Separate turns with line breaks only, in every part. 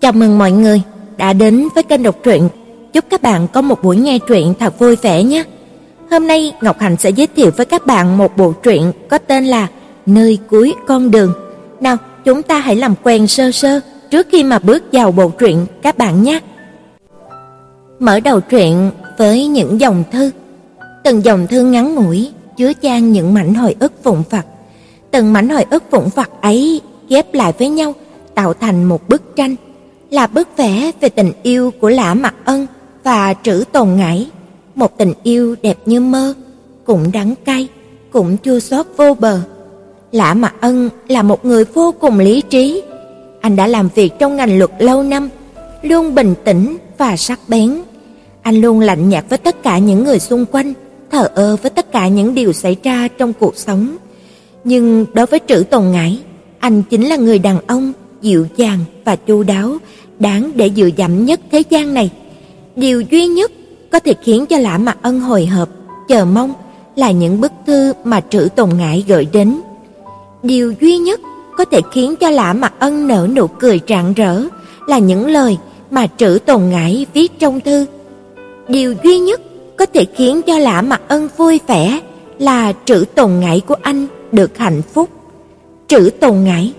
Chào mừng mọi người đã đến với kênh đọc truyện. Chúc các bạn có một buổi nghe truyện thật vui vẻ nhé. Hôm nay Ngọc Hạnh sẽ giới thiệu với các bạn một bộ truyện có tên là Nơi cuối con đường. Nào, chúng ta hãy làm quen sơ sơ trước khi mà bước vào bộ truyện các bạn nhé. Mở đầu truyện với những dòng thư. Từng dòng thư ngắn ngủi chứa chan những mảnh hồi ức vụn vặt. Từng mảnh hồi ức vụn vặt ấy ghép lại với nhau tạo thành một bức tranh, là bức vẽ về tình yêu của Lã Mặc Ân và Trữ Tồn Ngải, một tình yêu đẹp như mơ, cũng đắng cay, cũng chua xót vô bờ. Lã Mặc Ân là một người vô cùng lý trí. Anh đã làm việc trong ngành luật lâu năm, luôn bình tĩnh và sắc bén. Anh luôn lạnh nhạt với tất cả những người xung quanh, thờ ơ với tất cả những điều xảy ra trong cuộc sống. Nhưng đối với Trữ Tồn Ngải, anh chính là người đàn ông dịu dàng và chu đáo, đáng để dựa dẫm nhất thế gian này. Điều duy nhất có thể khiến cho Lã Mạc Ân hồi hộp, chờ mong là những bức thư mà Trữ Tồn Ngải gửi đến. Điều duy nhất có thể khiến cho Lã Mạc Ân nở nụ cười rạng rỡ là những lời mà Trữ Tồn Ngải viết trong thư. Điều duy nhất có thể khiến cho Lã Mạc Ân vui vẻ là Trữ Tồn Ngải của anh được hạnh phúc. Trữ Tồn Ngải,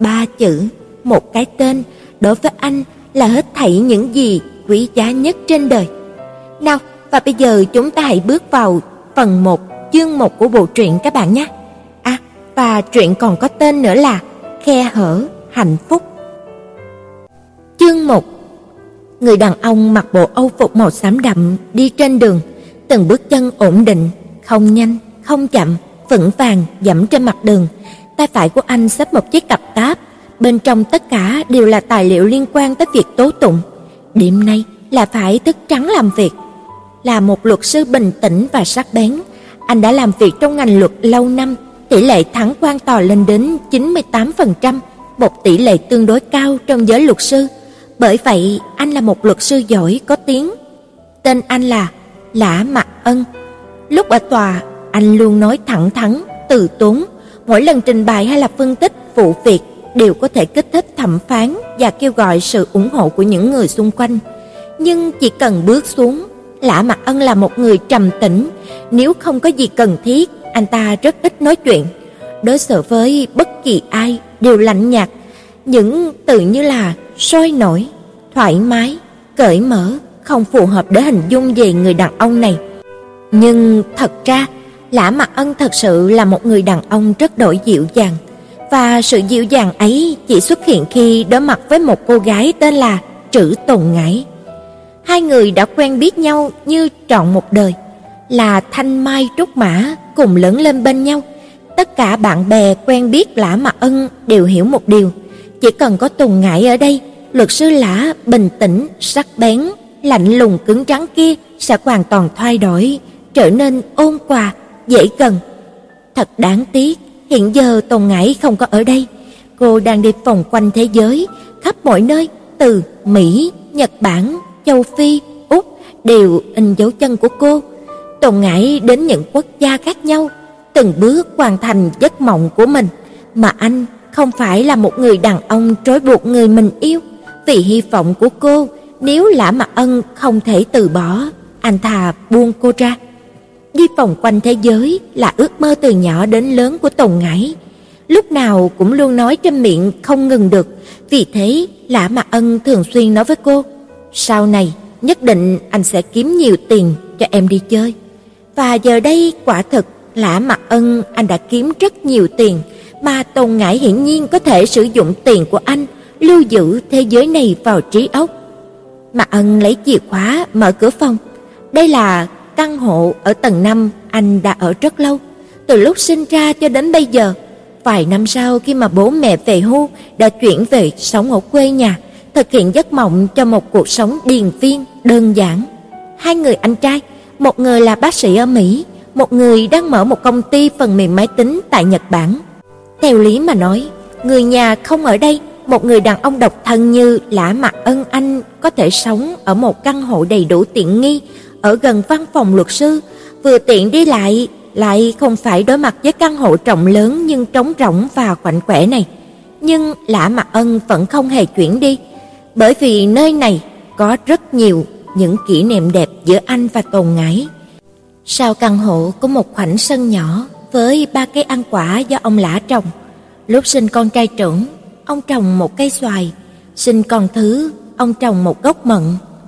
ba chữ một cái tên đối với anh là hết thảy những gì quý giá nhất trên đời. Nào, và bây giờ chúng ta hãy bước vào phần 1, chương 1 của bộ truyện các bạn nhé. À, và truyện còn có tên nữa là Khe hở hạnh phúc. Chương 1 Người đàn ông mặc bộ âu phục màu xám đậm đi trên đường, từng bước chân ổn định, không nhanh, không chậm, vững vàng dẫm trên mặt đường. Tay phải của anh xếp một chiếc cặp táp bên trong tất cả đều là tài liệu liên quan tới việc tố tụng. Điểm này là phải thức trắng làm việc. Là một luật sư bình tĩnh và sắc bén, anh đã làm việc trong ngành luật lâu năm, tỷ lệ thắng quan tòa lên đến 98%, một tỷ lệ tương đối cao trong giới luật sư. Bởi vậy, anh là một luật sư giỏi có tiếng. Tên anh là Lã Mặc Ân. Lúc ở tòa, anh luôn nói thẳng thắn, từ tốn, mỗi lần trình bày hay là phân tích vụ việc đều có thể kích thích thẩm phán và kêu gọi sự ủng hộ của những người xung quanh. Nhưng chỉ cần bước xuống, Lã Mặc Ân là một người trầm tĩnh, nếu không có gì cần thiết, anh ta rất ít nói chuyện. Đối xử với bất kỳ ai đều lạnh nhạt, những từ như là sôi nổi, thoải mái, cởi mở không phù hợp để hình dung về người đàn ông này. Nhưng thật ra, Lã Mặc Ân thật sự là một người đàn ông rất đổi dịu dàng. Và sự dịu dàng ấy chỉ xuất hiện khi đối mặt với một cô gái tên là Trữ Tồn Ngải. Hai người đã quen biết nhau như trọn một đời, là thanh mai trúc mã cùng lớn lên bên nhau. Tất cả bạn bè quen biết Lã Mạc Ân đều hiểu một điều, chỉ cần có Tồn Ngải ở đây, luật sư Lã bình tĩnh, sắc bén, lạnh lùng cứng rắn kia sẽ hoàn toàn thay đổi, trở nên ôn hòa, dễ gần. Thật đáng tiếc, Hiện giờ Tồn Ngải không có ở đây, cô đang đi vòng quanh thế giới, khắp mọi nơi, từ Mỹ, Nhật Bản, châu Phi, Úc đều in dấu chân của cô. Tồn Ngải đến những quốc gia khác nhau, từng bước hoàn thành giấc mộng của mình, mà anh không phải là một người đàn ông trói buộc người mình yêu, vì hy vọng của cô, nếu Lã Mạc Ân không thể từ bỏ, anh thà buông cô ra. Đi vòng quanh thế giới là ước mơ từ nhỏ đến lớn của Tùng Ngải. Lúc nào cũng luôn nói trên miệng không ngừng được, vì thế Lã Mạc Ân thường xuyên nói với cô, sau này nhất định anh sẽ kiếm nhiều tiền cho em đi chơi. Và giờ đây quả thực Lã Mạc Ân anh đã kiếm rất nhiều tiền, mà Tùng Ngải hiển nhiên có thể sử dụng tiền của anh lưu giữ thế giới này vào trí óc. Mạc Ân lấy chìa khóa mở cửa phòng. Đây là Căn hộ ở tầng 5 anh đã ở rất lâu, từ lúc sinh ra cho đến bây giờ. Vài năm sau khi mà bố mẹ về hưu đã chuyển về sống ở quê nhà, thực hiện giấc mộng cho một cuộc sống điền viên đơn giản. Hai người anh trai, một người là bác sĩ ở Mỹ, một người đang mở một công ty phần mềm máy tính tại Nhật Bản. Theo lý mà nói, người nhà không ở đây, một người đàn ông độc thân như Lã Mặc Ân Anh có thể sống ở một căn hộ đầy đủ tiện nghi ở gần văn phòng luật sư, vừa tiện đi lại, lại không phải đối mặt với căn hộ rộng lớn nhưng trống rỗng và quạnh quẻ này. Nhưng Lã Mặc Ân vẫn không hề chuyển đi. bởi vì nơi này có rất nhiều những kỷ niệm đẹp giữa anh và Tồn Ngải. Sau căn hộ có một khoảnh sân nhỏ với ba cây ăn quả do ông lã trồng. Lúc sinh con trai trưởng, ông trồng một cây xoài, sinh con thứ, ông trồng một gốc mận,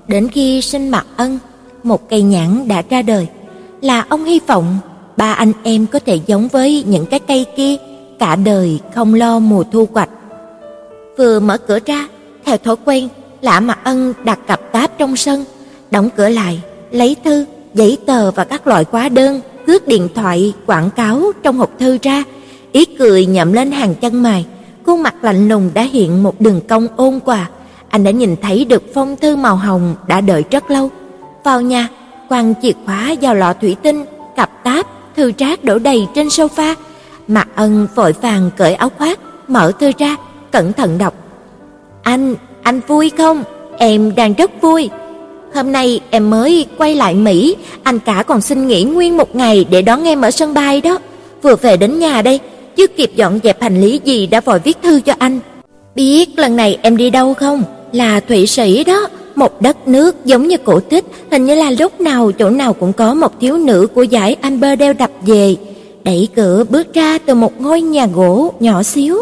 đến khi sinh Mạc Ân, một cây nhãn đã ra đời. Là ông hy vọng ba anh em có thể giống với những cái cây kia, cả đời không lo mùa thu hoạch. Vừa mở cửa ra, theo thói quen, Lã Mạc Ân đặt cặp táp trong sân, đóng cửa lại, lấy thư, giấy tờ và các loại hóa đơn, cước điện thoại, quảng cáo trong hộp thư ra, ý cười nhậm lên hàng chân mày, khuôn mặt lạnh lùng đã hiện một đường cong ôn quà Anh đã nhìn thấy được phong thư màu hồng đã đợi rất lâu. Vào nhà, quăng chìa khóa vào lọ thủy tinh, cặp táp, thư trác đổ đầy trên sofa. Mạc Ân vội vàng cởi áo khoác, mở thư ra, cẩn thận đọc. "Anh, anh vui không? Em đang rất vui. Hôm nay em mới quay lại Mỹ, anh cả còn xin nghỉ nguyên một ngày để đón em ở sân bay đó. Vừa về đến nhà đây, chưa kịp dọn dẹp hành lý gì đã vội viết thư cho anh. Biết lần này em đi đâu không? Là Thụy Sĩ đó, một đất nước giống như cổ tích, hình như là lúc nào chỗ nào cũng có một thiếu nữ của giải Amber đập về. Đẩy cửa bước ra từ một ngôi nhà gỗ nhỏ xíu.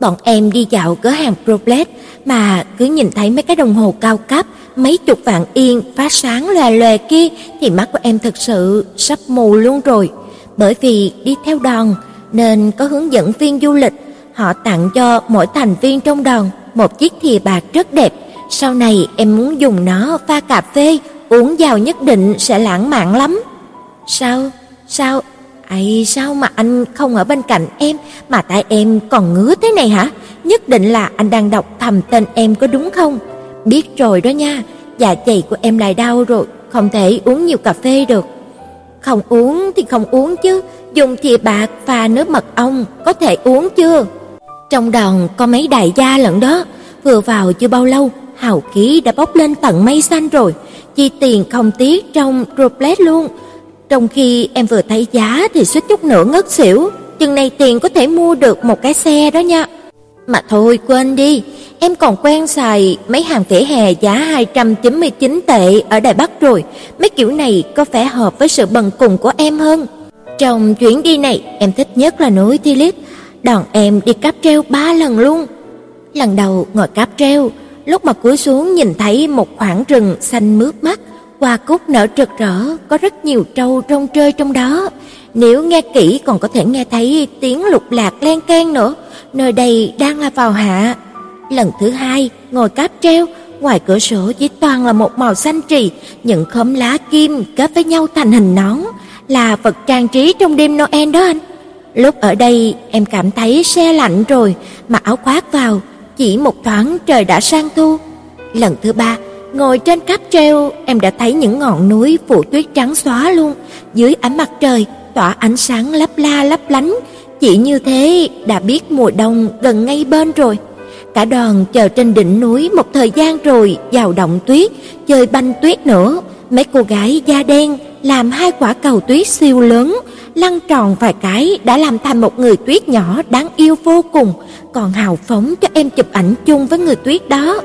Bọn em đi dạo cửa hàng Problet mà cứ nhìn thấy mấy cái đồng hồ cao cấp, mấy chục vạn yên phát sáng lòe lòe kia thì mắt của em thực sự sắp mù luôn rồi. Bởi vì đi theo đoàn nên có hướng dẫn viên du lịch, họ tặng cho mỗi thành viên trong đoàn một chiếc thìa bạc rất đẹp. Sau này em muốn dùng nó pha cà phê, uống vào nhất định sẽ lãng mạn lắm. Sao? Sao? Ấy sao mà anh không ở bên cạnh em mà tại em còn ngứa thế này hả? Nhất định là anh đang đọc thầm tên em có đúng không? Biết rồi đó nha, dạ dày của em lại đau rồi, không thể uống nhiều cà phê được. Không uống thì không uống chứ, dùng thìa bạc pha nước mật ong có thể uống chưa? Trong đoàn có mấy đại gia lận đó, vừa vào chưa bao lâu, hào khí đã bốc lên tận mây xanh rồi, chi tiền không tiếc trong droplet luôn. Trong khi em vừa thấy giá thì suýt chút nữa ngất xỉu, chừng này tiền có thể mua được một cái xe đó nha. Mà thôi quên đi, em còn quen xài mấy hàng vỉa hè giá 299 tệ ở Đài Bắc rồi, mấy kiểu này có vẻ hợp với sự bần cùng của em hơn. Trong chuyến đi này, em thích nhất là núi Thilit, đoàn em đi cáp treo ba lần luôn. Lần đầu ngồi cáp treo, lúc mà cúi xuống nhìn thấy một khoảng rừng xanh mướt mắt, hoa cúc nở rực rỡ, có rất nhiều trâu rong chơi trong đó. Nếu nghe kỹ còn có thể nghe thấy tiếng lục lạc len keng nữa. Nơi đây đang là vào hạ. Lần thứ hai, ngồi cáp treo, ngoài cửa sổ chỉ toàn là một màu xanh trì, những khóm lá kim kết với nhau thành hình nón, là vật trang trí trong đêm Noel đó anh. Lúc ở đây em cảm thấy xe lạnh rồi, mặc áo khoác vào, chỉ một thoáng trời đã sang thu. Lần thứ ba, ngồi trên cáp treo, em đã thấy những ngọn núi phủ tuyết trắng xóa luôn, dưới ánh mặt trời tỏa ánh sáng lấp la lấp lánh, chỉ như thế đã biết mùa đông gần ngay bên rồi. Cả đoàn chờ trên đỉnh núi một thời gian rồi vào động tuyết, chơi banh tuyết nữa. Mấy cô gái da đen làm hai quả cầu tuyết siêu lớn, lăn tròn vài cái đã làm thành một người tuyết nhỏ đáng yêu vô cùng, còn hào phóng cho em chụp ảnh chung với người tuyết đó.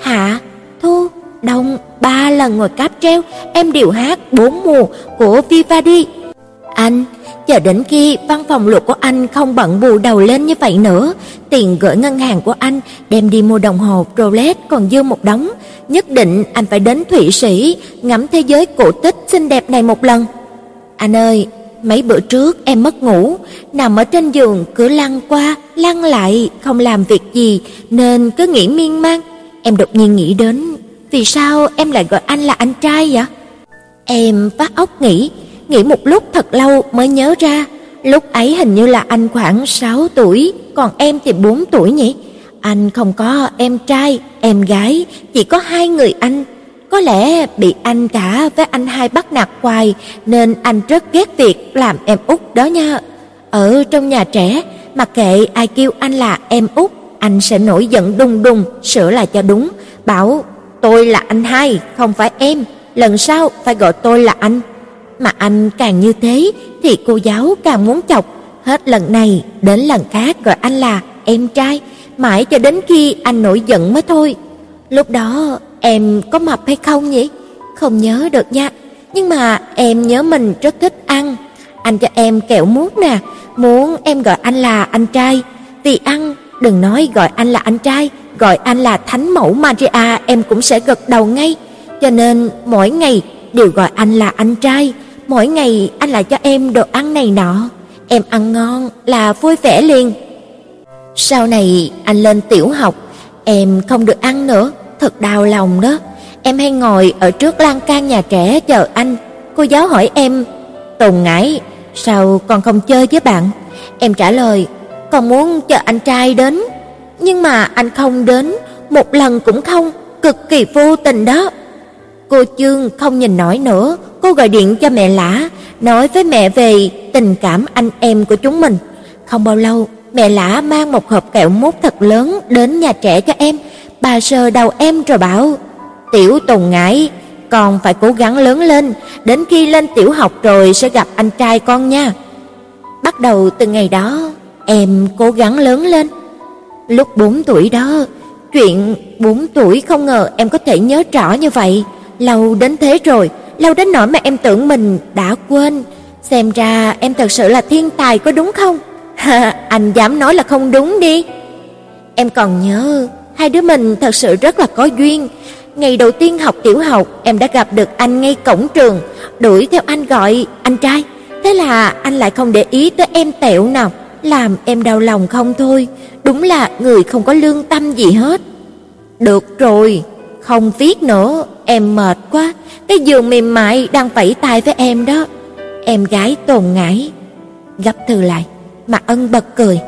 Hạ, thu, đông, ba lần ngồi cáp treo, em đều hát bốn mùa của Vivaldi. Anh, chờ đến khi văn phòng luật của anh không bận bù đầu lên như vậy nữa, tiền gửi ngân hàng của anh đem đi mua đồng hồ Rolex còn dư một đống, nhất định anh phải đến Thụy Sĩ ngắm thế giới cổ tích xinh đẹp này một lần. Anh ơi, mấy bữa trước em mất ngủ, nằm ở trên giường cứ lăn qua, lăn lại, không làm việc gì nên cứ nghĩ miên man. Em đột nhiên nghĩ đến, vì sao em lại gọi anh là anh trai vậy? Em phát óc nghĩ, nghĩ một lúc thật lâu mới nhớ ra, lúc ấy hình như là anh khoảng 6 tuổi, còn em thì 4 tuổi nhỉ. Anh không có em trai, em gái, chỉ có hai người anh. Có lẽ bị anh cả với anh hai bắt nạt hoài nên anh rất ghét việc làm em út đó nha. Ở trong nhà trẻ, mặc kệ ai kêu anh là em út, anh sẽ nổi giận đùng đùng sửa lại cho đúng, bảo tôi là anh hai, không phải em, lần sau phải gọi tôi là anh. Mà anh càng như thế thì cô giáo càng muốn chọc, hết lần này đến lần khác gọi anh là em trai, mãi cho đến khi anh nổi giận mới thôi. Lúc đó em có mập hay không nhỉ? Không nhớ được nha, nhưng mà em nhớ mình rất thích ăn. Anh cho em kẹo mút nè, muốn em gọi anh là anh trai. Vì ăn, đừng nói gọi anh là anh trai, gọi anh là thánh mẫu Maria em cũng sẽ gật đầu ngay. Cho nên mỗi ngày đều gọi anh là anh trai, mỗi ngày anh lại cho em đồ ăn này nọ, em ăn ngon là vui vẻ liền. Sau này anh lên tiểu học, em không được ăn nữa, thật đau lòng đó. Em hay ngồi ở trước lan can nhà trẻ chờ anh. Cô giáo hỏi em, "Tùng Ngải, sao con không chơi với bạn?" Em trả lời, "Con muốn chờ anh trai đến." Nhưng mà anh không đến, một lần cũng không, cực kỳ vô tình đó. Cô Chương không nhìn nổi nữa, cô gọi điện cho mẹ Lã, nói với mẹ về tình cảm anh em của chúng mình. Không bao lâu, mẹ Lã mang một hộp kẹo mút thật lớn đến nhà trẻ cho em. Bà sờ đầu em rồi bảo: "Tiểu Tùng Ngải, con phải cố gắng lớn lên, đến khi lên tiểu học rồi sẽ gặp anh trai con nha." Bắt đầu từ ngày đó, em cố gắng lớn lên. Lúc 4 tuổi đó, chuyện 4 tuổi không ngờ em có thể nhớ rõ như vậy, lâu đến thế rồi, lâu đến nỗi mà em tưởng mình đã quên. Xem ra em thật sự là thiên tài có đúng không? anh dám nói là không đúng đi. Em còn nhớ, hai đứa mình thật sự rất là có duyên. Ngày đầu tiên học tiểu học, em đã gặp được anh ngay cổng trường, đuổi theo anh gọi anh trai. Thế là anh lại không để ý tới em tẹo nào, làm em đau lòng không thôi. Đúng là người không có lương tâm gì hết. Được rồi, không viết nữa, em mệt quá. Cái giường mềm mại đang vẫy tay với em đó. Em gái Tồn Ngải gấp thư lại, Mạc Ân bật cười.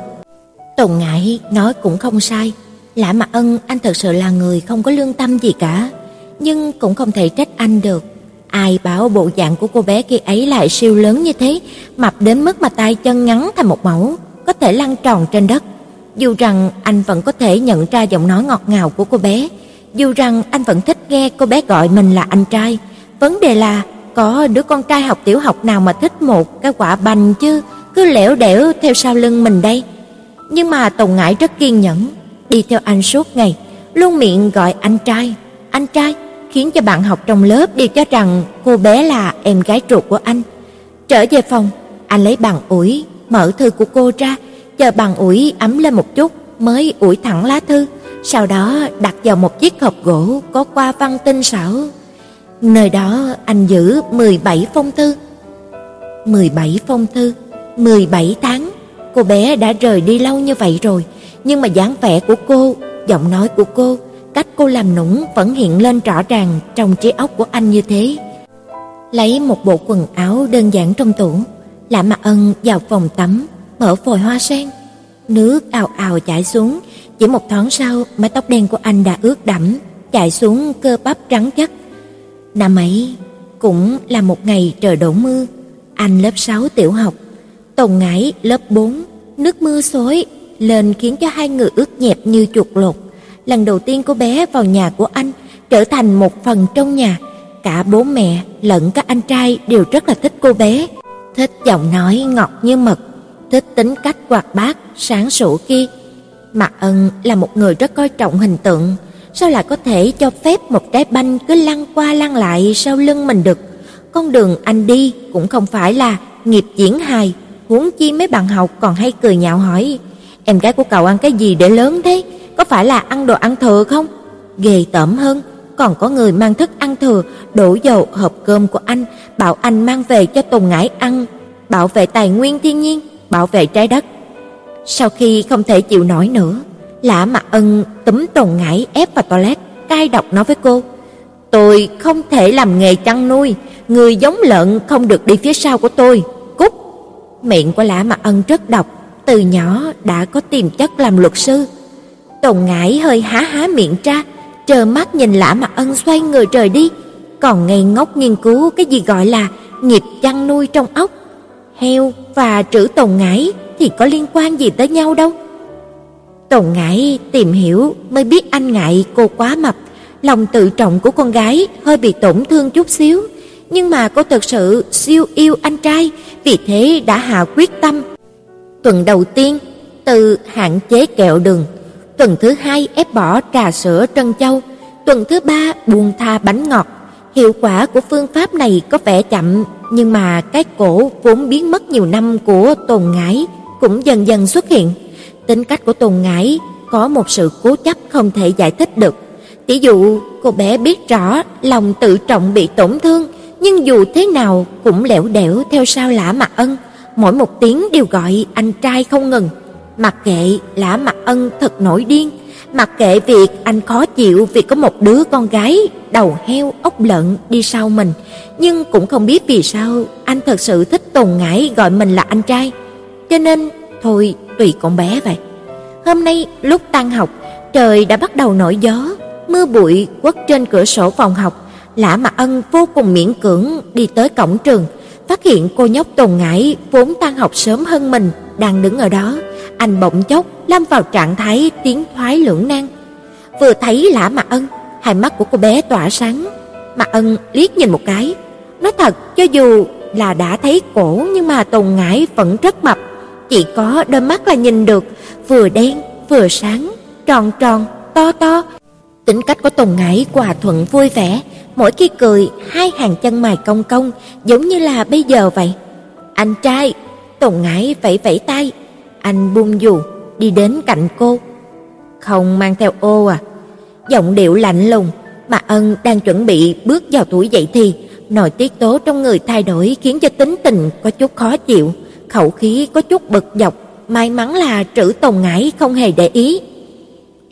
Tồn Ngải nói cũng không sai, Lã Mạc Ân anh thật sự là người không có lương tâm gì cả, nhưng cũng không thể trách anh được. Ai bảo bộ dạng của cô bé kia ấy lại siêu lớn như thế, mập đến mức mà tay chân ngắn thành một mẫu, có thể lăn tròn trên đất. Dù rằng anh vẫn có thể nhận ra giọng nói ngọt ngào của cô bé, dù rằng anh vẫn thích nghe cô bé gọi mình là anh trai, vấn đề là có đứa con trai học tiểu học nào mà thích một cái quả bành chứ, cứ lẻo đẻo theo sau lưng mình đây. Nhưng mà Tùng Ngải rất kiên nhẫn, đi theo anh suốt ngày, luôn miệng gọi anh trai, anh trai, khiến cho bạn học trong lớp đều cho rằng cô bé là em gái ruột của anh. Trở về phòng, anh lấy bàn ủi, mở thư của cô ra, chờ bàn ủi ấm lên một chút mới ủi thẳng lá thư, sau đó đặt vào một chiếc hộp gỗ có qua văn tinh xảo. Nơi đó anh giữ 17 phong thư. 17 phong thư, 17 tháng, cô bé đã rời đi lâu như vậy rồi, nhưng mà dáng vẻ của cô, giọng nói của cô, cách cô làm nũng vẫn hiện lên rõ ràng trong trí óc của anh như thế. Lấy một bộ quần áo đơn giản trong tủ, Lã Mạc Ân vào phòng tắm, mở vòi hoa sen. Nước ào ào chảy xuống, chỉ một thoáng sau, mái tóc đen của anh đã ướt đẫm, chảy xuống cơ bắp trắng chắc. Năm ấy cũng là một ngày trời đổ mưa, anh lớp 6 tiểu học, Tùng Ngãi lớp 4, nước mưa xối lên khiến cho hai người ướt nhẹp như chuột lột. Lần đầu tiên cô bé vào nhà của anh trở thành một phần trong nhà, cả bố mẹ lẫn các anh trai đều rất là thích cô bé, thích giọng nói ngọt như mật, thích tính cách hoạt bát, sáng sủa kia. Mạc Ân là một người rất coi trọng hình tượng, sao lại có thể cho phép một trái banh cứ lăn qua lăn lại sau lưng mình được? Con đường anh đi cũng không phải là nghiệp diễn hài, huống chi mấy bạn học còn hay cười nhạo hỏi, em gái của cậu ăn cái gì để lớn thế? Có phải là ăn đồ ăn thừa không? Ghê tởm hơn, còn có người mang thức ăn thừa đổ dầu hộp cơm của anh, bảo anh mang về cho Tùng Ngải ăn, bảo vệ tài nguyên thiên nhiên, bảo vệ trái đất. Sau khi không thể chịu nổi nữa, Lã Mặc Ân túm tồn Ngải ép vào toilet, cay độc nói với cô: "Tôi không thể làm nghề chăn nuôi, người giống lợn không được đi phía sau của tôi, cút." Miệng của Lã Mặc Ân rất độc, từ nhỏ đã có tiềm chất làm luật sư. Tồn Ngải hơi há há miệng ra, trơ mắt nhìn Lã Mặc Ân xoay người rời đi, còn ngây ngốc nghiên cứu cái gì gọi là nghiệp chăn nuôi trong ốc. Heo và trữ tồn Ngải thì có liên quan gì tới nhau đâu. Tồn Ngải tìm hiểu mới biết anh ngại cô quá mập, lòng tự trọng của con gái hơi bị tổn thương chút xíu, nhưng mà cô thật sự siêu yêu anh trai, vì thế đã hạ quyết tâm. Tuần đầu tiên, từ hạn chế kẹo đường, tuần thứ hai ép bỏ trà sữa trân châu, tuần thứ ba buông tha bánh ngọt. Hiệu quả của phương pháp này có vẻ chậm, nhưng mà cái cổ vốn biến mất nhiều năm của Tồn Ngải cũng dần dần xuất hiện. Tính cách của Tồn Ngải có một sự cố chấp không thể giải thích được. Tỷ dụ, cô bé biết rõ lòng tự trọng bị tổn thương, nhưng dù thế nào cũng lẻo đẻo theo sau Lã Mặc Ân, mỗi một tiếng đều gọi anh trai không ngừng. Mặc kệ Lã Mặc Ân thật nổi điên, mặc kệ việc anh khó chịu vì có một đứa con gái đầu heo ốc lợn đi sau mình, nhưng cũng không biết vì sao anh thật sự thích Tùng Ngải gọi mình là anh trai. Cho nên thôi tùy con bé vậy. Hôm nay lúc tan học, trời đã bắt đầu nổi gió, mưa bụi quất trên cửa sổ phòng học. Lã Mạc Ân vô cùng miễn cưỡng đi tới cổng trường, phát hiện cô nhóc Tùng Ngải vốn tan học sớm hơn mình đang đứng ở đó, anh bỗng chốc lâm vào trạng thái tiến thoái lưỡng nan. Vừa thấy Lã Mặc Ân, hai mắt của cô bé tỏa sáng. Mặc Ân liếc nhìn một cái, nói thật cho dù là đã thấy cổ nhưng mà Tồn Ngải vẫn rất mập, chỉ có đôi mắt là nhìn được, vừa đen vừa sáng, tròn tròn, to to. Tính cách của Tồn Ngải hòa thuận vui vẻ, mỗi khi cười hai hàng chân mày cong cong, giống như là bây giờ vậy. "Anh trai." Tồn Ngải vẫy vẫy tay, anh buông dù, đi đến cạnh cô. "Không mang theo ô à?" Giọng điệu lạnh lùng, mà Ân đang chuẩn bị bước vào tuổi dậy thì, nội tiết tố trong người thay đổi khiến cho tính tình có chút khó chịu, khẩu khí có chút bực dọc, may mắn là trữ Tồn Ngải không hề để ý.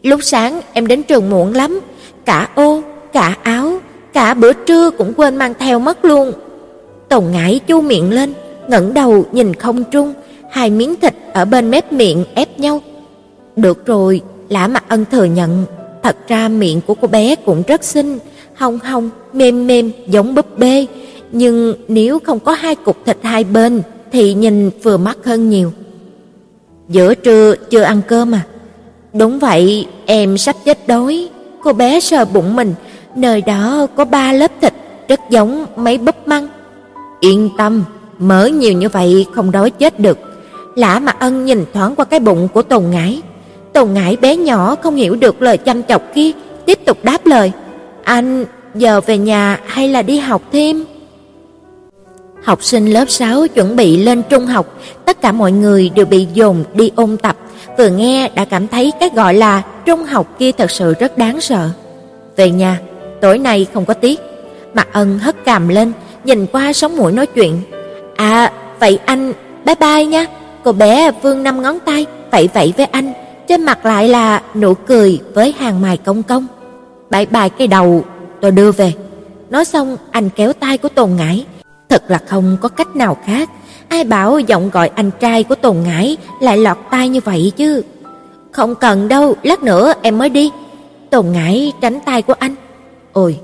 Lúc sáng em đến trường muộn lắm, cả ô, cả áo, cả bữa trưa cũng quên mang theo mất luôn. Tồn Ngải chu miệng lên, ngẩng đầu nhìn không trung, hai miếng thịt ở bên mép miệng ép nhau. Được rồi, Lã Mặc Ân thừa nhận, thật ra miệng của cô bé cũng rất xinh, hồng hồng, mềm mềm giống búp bê, nhưng nếu không có hai cục thịt hai bên thì nhìn vừa mắt hơn nhiều. Giữa trưa chưa ăn cơm à? Đúng vậy, em sắp chết đói. Cô bé sờ bụng mình, nơi đó có ba lớp thịt rất giống mấy búp măng. Yên tâm, mỡ nhiều như vậy không đói chết được. Lã Mặc Ân nhìn thoáng qua cái bụng của Tồn Ngải. Tồn Ngải bé nhỏ không hiểu được lời chăm chọc kia, tiếp tục đáp lời: "Anh giờ về nhà hay là đi học thêm?" Học sinh lớp 6 chuẩn bị lên trung học, tất cả mọi người đều bị dồn đi ôn tập, vừa nghe đã cảm thấy cái gọi là trung học kia thật sự rất đáng sợ. Về nhà, tối nay không có tiết. Mạc Ân hất cằm lên, nhìn qua sống mũi nói chuyện. "À, vậy anh bye bye nha." Cô bé vươn năm ngón tay, vẫy vẫy với anh, trên mặt lại là nụ cười với hàng mày cong cong. Bãi bài cái đầu, tôi đưa về." Nói xong, anh kéo tay của Tồn Ngải, Thật là không có cách nào khác, ai bảo giọng gọi anh trai của Tồn Ngải lại lọt tai như vậy chứ. Không cần đâu, lát nữa em mới đi. Tồn Ngải tránh tay của anh. Ôi,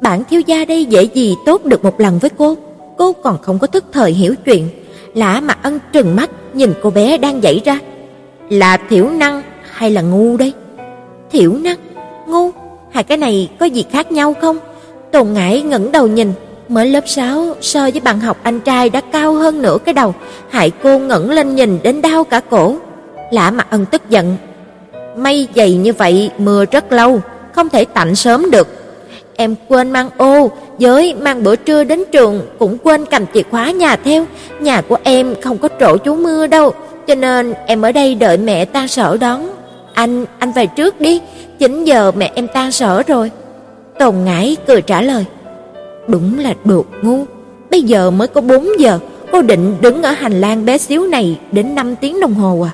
bản thiếu gia đây dễ gì tốt được một lần với cô, cô còn không có thức thời hiểu chuyện. Lã mặt Ân trừng mắt nhìn cô bé đang dậy ra. Là thiểu năng hay là ngu đây? Thiểu năng, ngu, hai cái này có gì khác nhau không? Tồn Ngải ngẩng đầu nhìn, Mới lớp 6 so với bạn học anh trai đã cao hơn nửa cái đầu, hại cô ngẩng lên nhìn đến đau cả cổ. Lã Mặc Ân tức giận. Mây dày như vậy mưa rất lâu, không thể tạnh sớm được. Em quên mang ô, với mang bữa trưa đến trường cũng quên cầm chìa khóa nhà theo, nhà của em không có chỗ trú mưa đâu, cho nên em ở đây đợi mẹ tan sở đón. Anh, anh về trước đi, 9 giờ mẹ em tan sở rồi. Tồn Ngải cười trả lời. Đúng là đột ngu, bây giờ mới có 4 giờ, cô định đứng ở hành lang bé xíu này đến 5 tiếng đồng hồ à?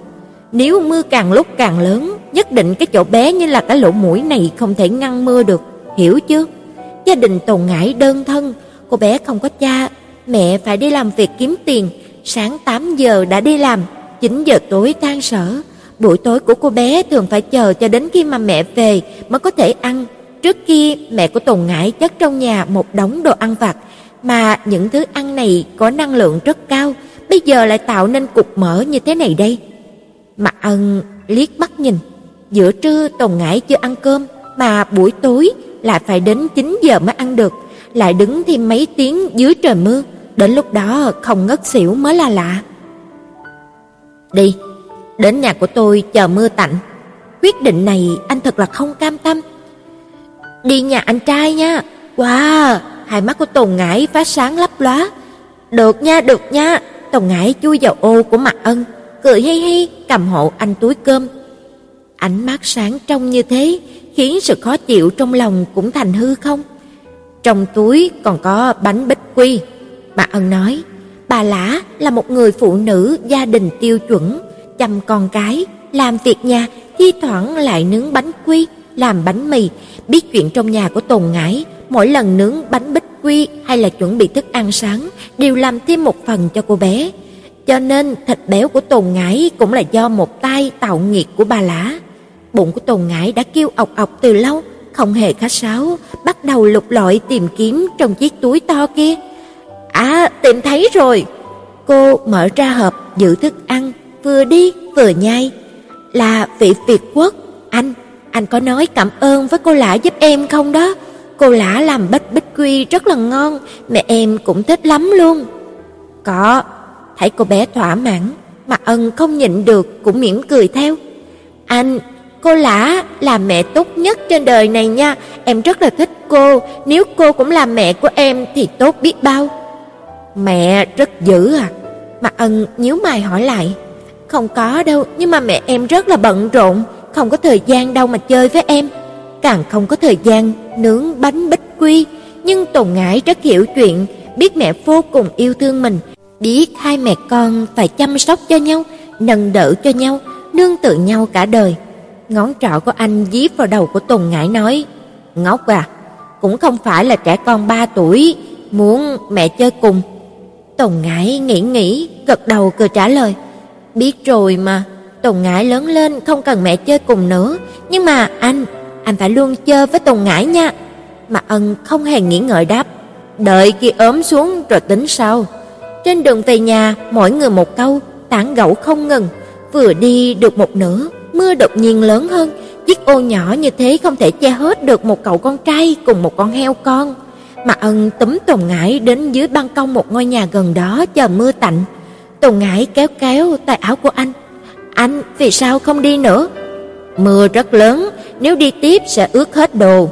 Nếu mưa càng lúc càng lớn, nhất định cái chỗ bé như là cái lỗ mũi này không thể ngăn mưa được, hiểu chứ Gia đình Tồn Ngải đơn thân, cô bé không có cha, mẹ phải đi làm việc kiếm tiền, sáng 8 giờ đã đi làm, 9 giờ tối tan sở. Buổi tối của cô bé thường phải chờ cho đến khi mà mẹ về mới có thể ăn, Trước kia mẹ của Tồn Ngải chất trong nhà một đống đồ ăn vặt, mà những thứ ăn này có năng lượng rất cao, bây giờ lại tạo nên cục mỡ như thế này đây. Mạc Ân liếc mắt nhìn, giữa trưa Tồn Ngải chưa ăn cơm, mà buổi tối lại phải đến 9 giờ mới ăn được, lại đứng thêm mấy tiếng dưới trời mưa, đến lúc đó không ngất xỉu mới là lạ. Đi, đến nhà của tôi chờ mưa tạnh. Quyết định này anh thật là không cam tâm. Đi nhà anh trai nha. Wow, hai mắt của Tùng Ngải phát sáng lấp lóa. Được nha, được nha. Tùng Ngải chui vào ô của Mạc Ân, cười hi hi cầm hộ anh túi cơm. Ánh mắt sáng trong như thế khiến sự khó chịu trong lòng cũng thành hư không. Trong túi còn có bánh bích quy. Bà Ân nói, bà Lã là một người phụ nữ gia đình tiêu chuẩn, chăm con cái, làm việc nhà, thi thoảng lại nướng bánh quy, làm bánh mì, biết chuyện trong nhà của Tồn Ngải, mỗi lần nướng bánh bích quy hay là chuẩn bị thức ăn sáng đều làm thêm một phần cho cô bé. Cho nên thịt béo của Tồn Ngải cũng là do một tay tạo nghiệt của bà Lã. Bụng của Tồn Ngải đã kêu ọc ọc từ lâu, không hề khách sáo, bắt đầu lục lọi tìm kiếm trong chiếc túi to kia. À, tìm thấy rồi. Cô mở ra hộp giữ thức ăn, vừa đi vừa nhai. Là vị Việt quốc, anh, anh có nói cảm ơn với cô Lã giúp em không đó? Cô Lã làm bích bích quy rất là ngon, mẹ em cũng thích lắm luôn. Có, thấy cô bé thỏa mãn, mà ân không nhịn được cũng mỉm cười theo. Anh, cô Lã là mẹ tốt nhất trên đời này nha, em rất là thích cô, nếu cô cũng là mẹ của em thì tốt biết bao. Mẹ rất dữ à? Mạc Ân nhíu mày hỏi lại. Không có đâu, nhưng mà mẹ em rất là bận rộn, không có thời gian đâu mà chơi với em, càng không có thời gian nướng bánh bích quy, nhưng Tồn Ngải rất hiểu chuyện, biết mẹ vô cùng yêu thương mình, biết hai mẹ con phải chăm sóc cho nhau, nâng đỡ cho nhau, nương tựa nhau cả đời. Ngón trỏ của anh dí vào đầu của Tùng Ngải nói: "Ngốc à, cũng không phải là trẻ con 3 tuổi, muốn mẹ chơi cùng." Tùng Ngải nghĩ nghĩ, gật đầu cười trả lời: "Biết rồi mà." Tùng Ngải lớn lên không cần mẹ chơi cùng nữa, nhưng mà anh, anh phải luôn chơi với Tùng Ngải nha." Mà Ân không hề nghĩ ngợi đáp, "Đợi khi ốm xuống rồi tính sau." Trên đường về nhà, mỗi người một câu, tán gẫu không ngừng, vừa đi được một nửa, mưa đột nhiên lớn hơn, chiếc ô nhỏ như thế không thể che hết được một cậu con trai cùng một con heo con. mà Ân túm Tùng Ngải đến dưới ban công một ngôi nhà gần đó chờ mưa tạnh. Tùng Ngải kéo kéo tay áo của anh, anh vì sao không đi nữa? Mưa rất lớn, nếu đi tiếp sẽ ướt hết đồ.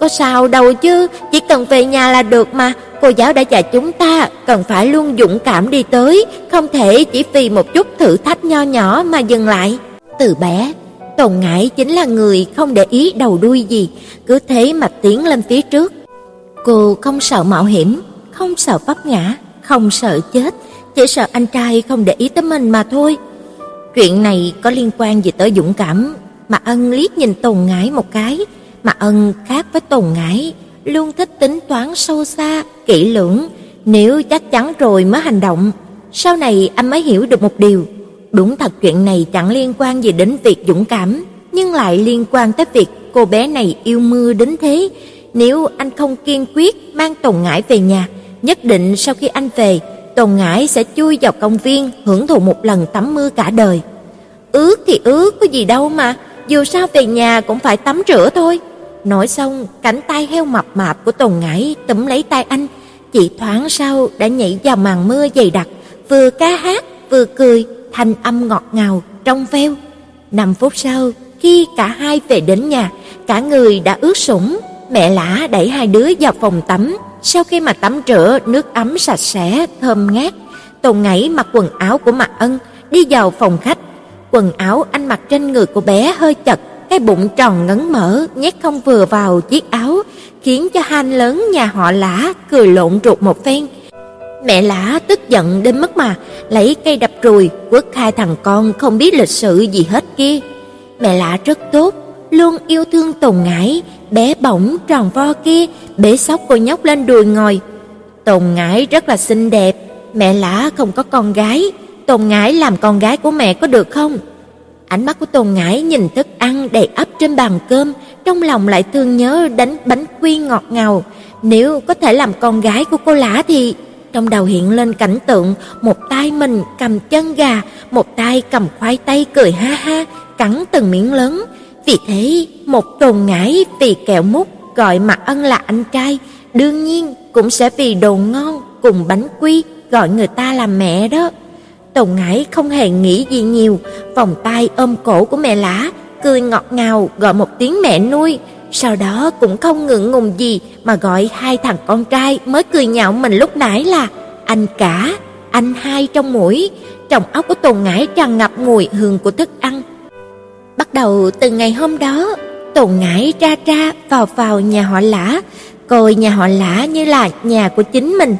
Có sao đâu chứ, chỉ cần về nhà là được mà. Cô giáo đã dạy chúng ta cần phải luôn dũng cảm đi tới, không thể chỉ vì một chút thử thách nho nhỏ mà dừng lại. Từ bé, Tồn Ngải chính là người không để ý đầu đuôi gì, cứ thế mà tiến lên phía trước. Cô không sợ mạo hiểm, không sợ vấp ngã, không sợ chết, chỉ sợ anh trai không để ý tới mình mà thôi. Chuyện này có liên quan gì tới dũng cảm? Mà Ân liếc nhìn Tồn Ngải một cái, mà Ân khác với Tồn Ngải, luôn thích tính toán sâu xa, kỹ lưỡng, nếu chắc chắn rồi mới hành động. Sau này anh mới hiểu được một điều, đúng thật chuyện này chẳng liên quan gì đến việc dũng cảm, nhưng lại liên quan tới việc cô bé này yêu mưa đến thế. Nếu anh không kiên quyết mang Tồn Ngải về nhà, nhất định sau khi anh về, Tồn Ngải sẽ chui vào công viên hưởng thụ một lần tắm mưa cả đời. Ướt thì ướt có gì đâu mà, dù sao về nhà cũng phải tắm rửa thôi. Nói xong, cánh tay heo mập mạp của Tồn Ngải túm lấy tay anh, chỉ thoáng sau đã nhảy vào màn mưa dày đặc, vừa ca hát vừa cười, thanh âm ngọt ngào trong veo. Năm phút sau, khi cả hai về đến nhà, cả người đã ướt sũng, mẹ lã đẩy hai đứa vào phòng tắm, sau khi mà tắm rửa nước ấm sạch sẽ thơm ngát, Tôn Ngải mặc quần áo của Mạc Ân đi vào phòng khách. Quần áo anh mặc trên người của bé hơi chật, cái bụng tròn ngấn mở nhét không vừa vào chiếc áo, khiến cho Han lớn nhà họ Lã cười lộn ruột một phen. Mẹ Lã tức giận đến mức mà lấy cây đập rùi quất hai thằng con không biết lịch sự gì hết kia. Mẹ Lã rất tốt, luôn yêu thương Tồn Ngải, bé bỏng tròn vo kia, bế sóc cô nhóc lên đùi ngồi. Tồn Ngải rất là xinh đẹp, mẹ lã không có con gái, Tồn Ngải làm con gái của mẹ có được không? Ánh mắt của Tồn Ngải nhìn thức ăn đầy ắp trên bàn cơm, trong lòng lại thương nhớ đánh bánh quy ngọt ngào, nếu có thể làm con gái của cô lã thì trong đầu hiện lên cảnh tượng một tay mình cầm chân gà, một tay cầm khoai tây cười ha ha, cắn từng miếng lớn, vì thế, một trồn ngải vì kẹo mút gọi mặt Ân là anh trai, đương nhiên cũng sẽ vì đồ ngon cùng bánh quy gọi người ta là mẹ đó. Tồn ngải không hề nghĩ gì nhiều, vòng tay ôm cổ của mẹ lã, cười ngọt ngào gọi một tiếng mẹ nuôi sau đó cũng không ngượng ngùng gì mà gọi hai thằng con trai mới cười nhạo mình lúc nãy là anh cả, anh hai trong mũi, trong óc của Tồn Ngải tràn ngập mùi hương của thức ăn. Bắt đầu từ ngày hôm đó, Tồn Ngải ra ra vào vào nhà họ Lã, coi nhà họ Lã như là nhà của chính mình,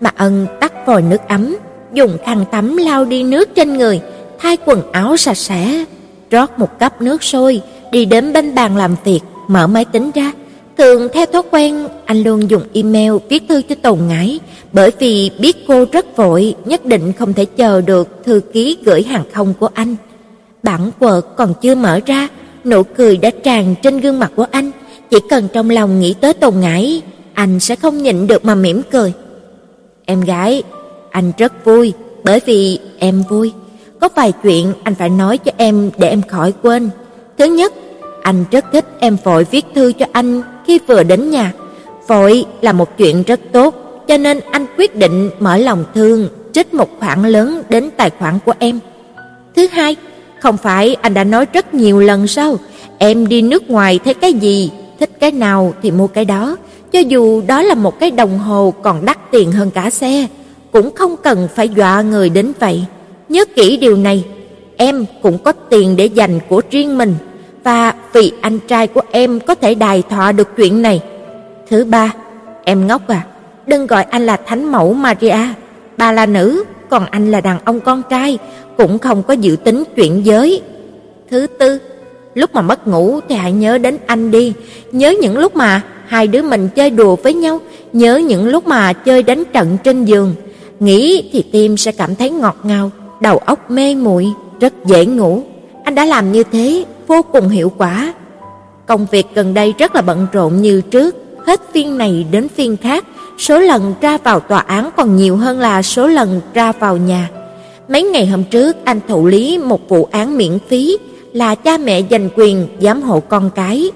mà ân tắt vòi nước ấm, dùng khăn tắm lau đi nước trên người, thay quần áo sạch sẽ, rót một cốc nước sôi, đi đến bên bàn làm việc, mở máy tính ra. Thường theo thói quen, anh luôn dùng email viết thư cho Tồn Ngải, bởi vì biết cô rất vội, nhất định không thể chờ được thư ký gửi hàng không của anh. Bản Word còn chưa mở ra, nụ cười đã tràn trên gương mặt của anh, chỉ cần trong lòng nghĩ tới Tồn Ngải, anh sẽ không nhịn được mà mỉm cười. Em gái, anh rất vui, bởi vì em vui. Có vài chuyện anh phải nói cho em để em khỏi quên. Thứ nhất, anh rất thích em vội viết thư cho anh khi vừa đến nhà. Vội là một chuyện rất tốt, cho nên anh quyết định mở lòng thương, trích một khoản lớn đến tài khoản của em. Thứ hai, không phải anh đã nói rất nhiều lần sao? Em đi nước ngoài thấy cái gì, thích cái nào thì mua cái đó, cho dù đó là một cái đồng hồ còn đắt tiền hơn cả xe, cũng không cần phải dọa người đến vậy. Nhớ kỹ điều này, em cũng có tiền để dành của riêng mình và vì anh trai của em có thể đài thọ được chuyện này. Thứ ba, em ngốc à, đừng gọi anh là thánh mẫu Maria, bà là nữ, còn anh là đàn ông con trai, cũng không có dự tính chuyện giới. Thứ tư, lúc mà mất ngủ thì hãy nhớ đến anh đi, nhớ những lúc mà hai đứa mình chơi đùa với nhau, nhớ những lúc mà chơi đánh trận trên giường. Nghĩ thì tim sẽ cảm thấy ngọt ngào, đầu óc mê muội, rất dễ ngủ. Anh đã làm như thế vô cùng hiệu quả. Công việc gần đây rất là bận rộn như trước, hết phiên này đến phiên khác, số lần ra vào tòa án còn nhiều hơn là số lần ra vào nhà. Mấy ngày hôm trước anh thụ lý một vụ án miễn phí là cha mẹ giành quyền giám hộ con cái.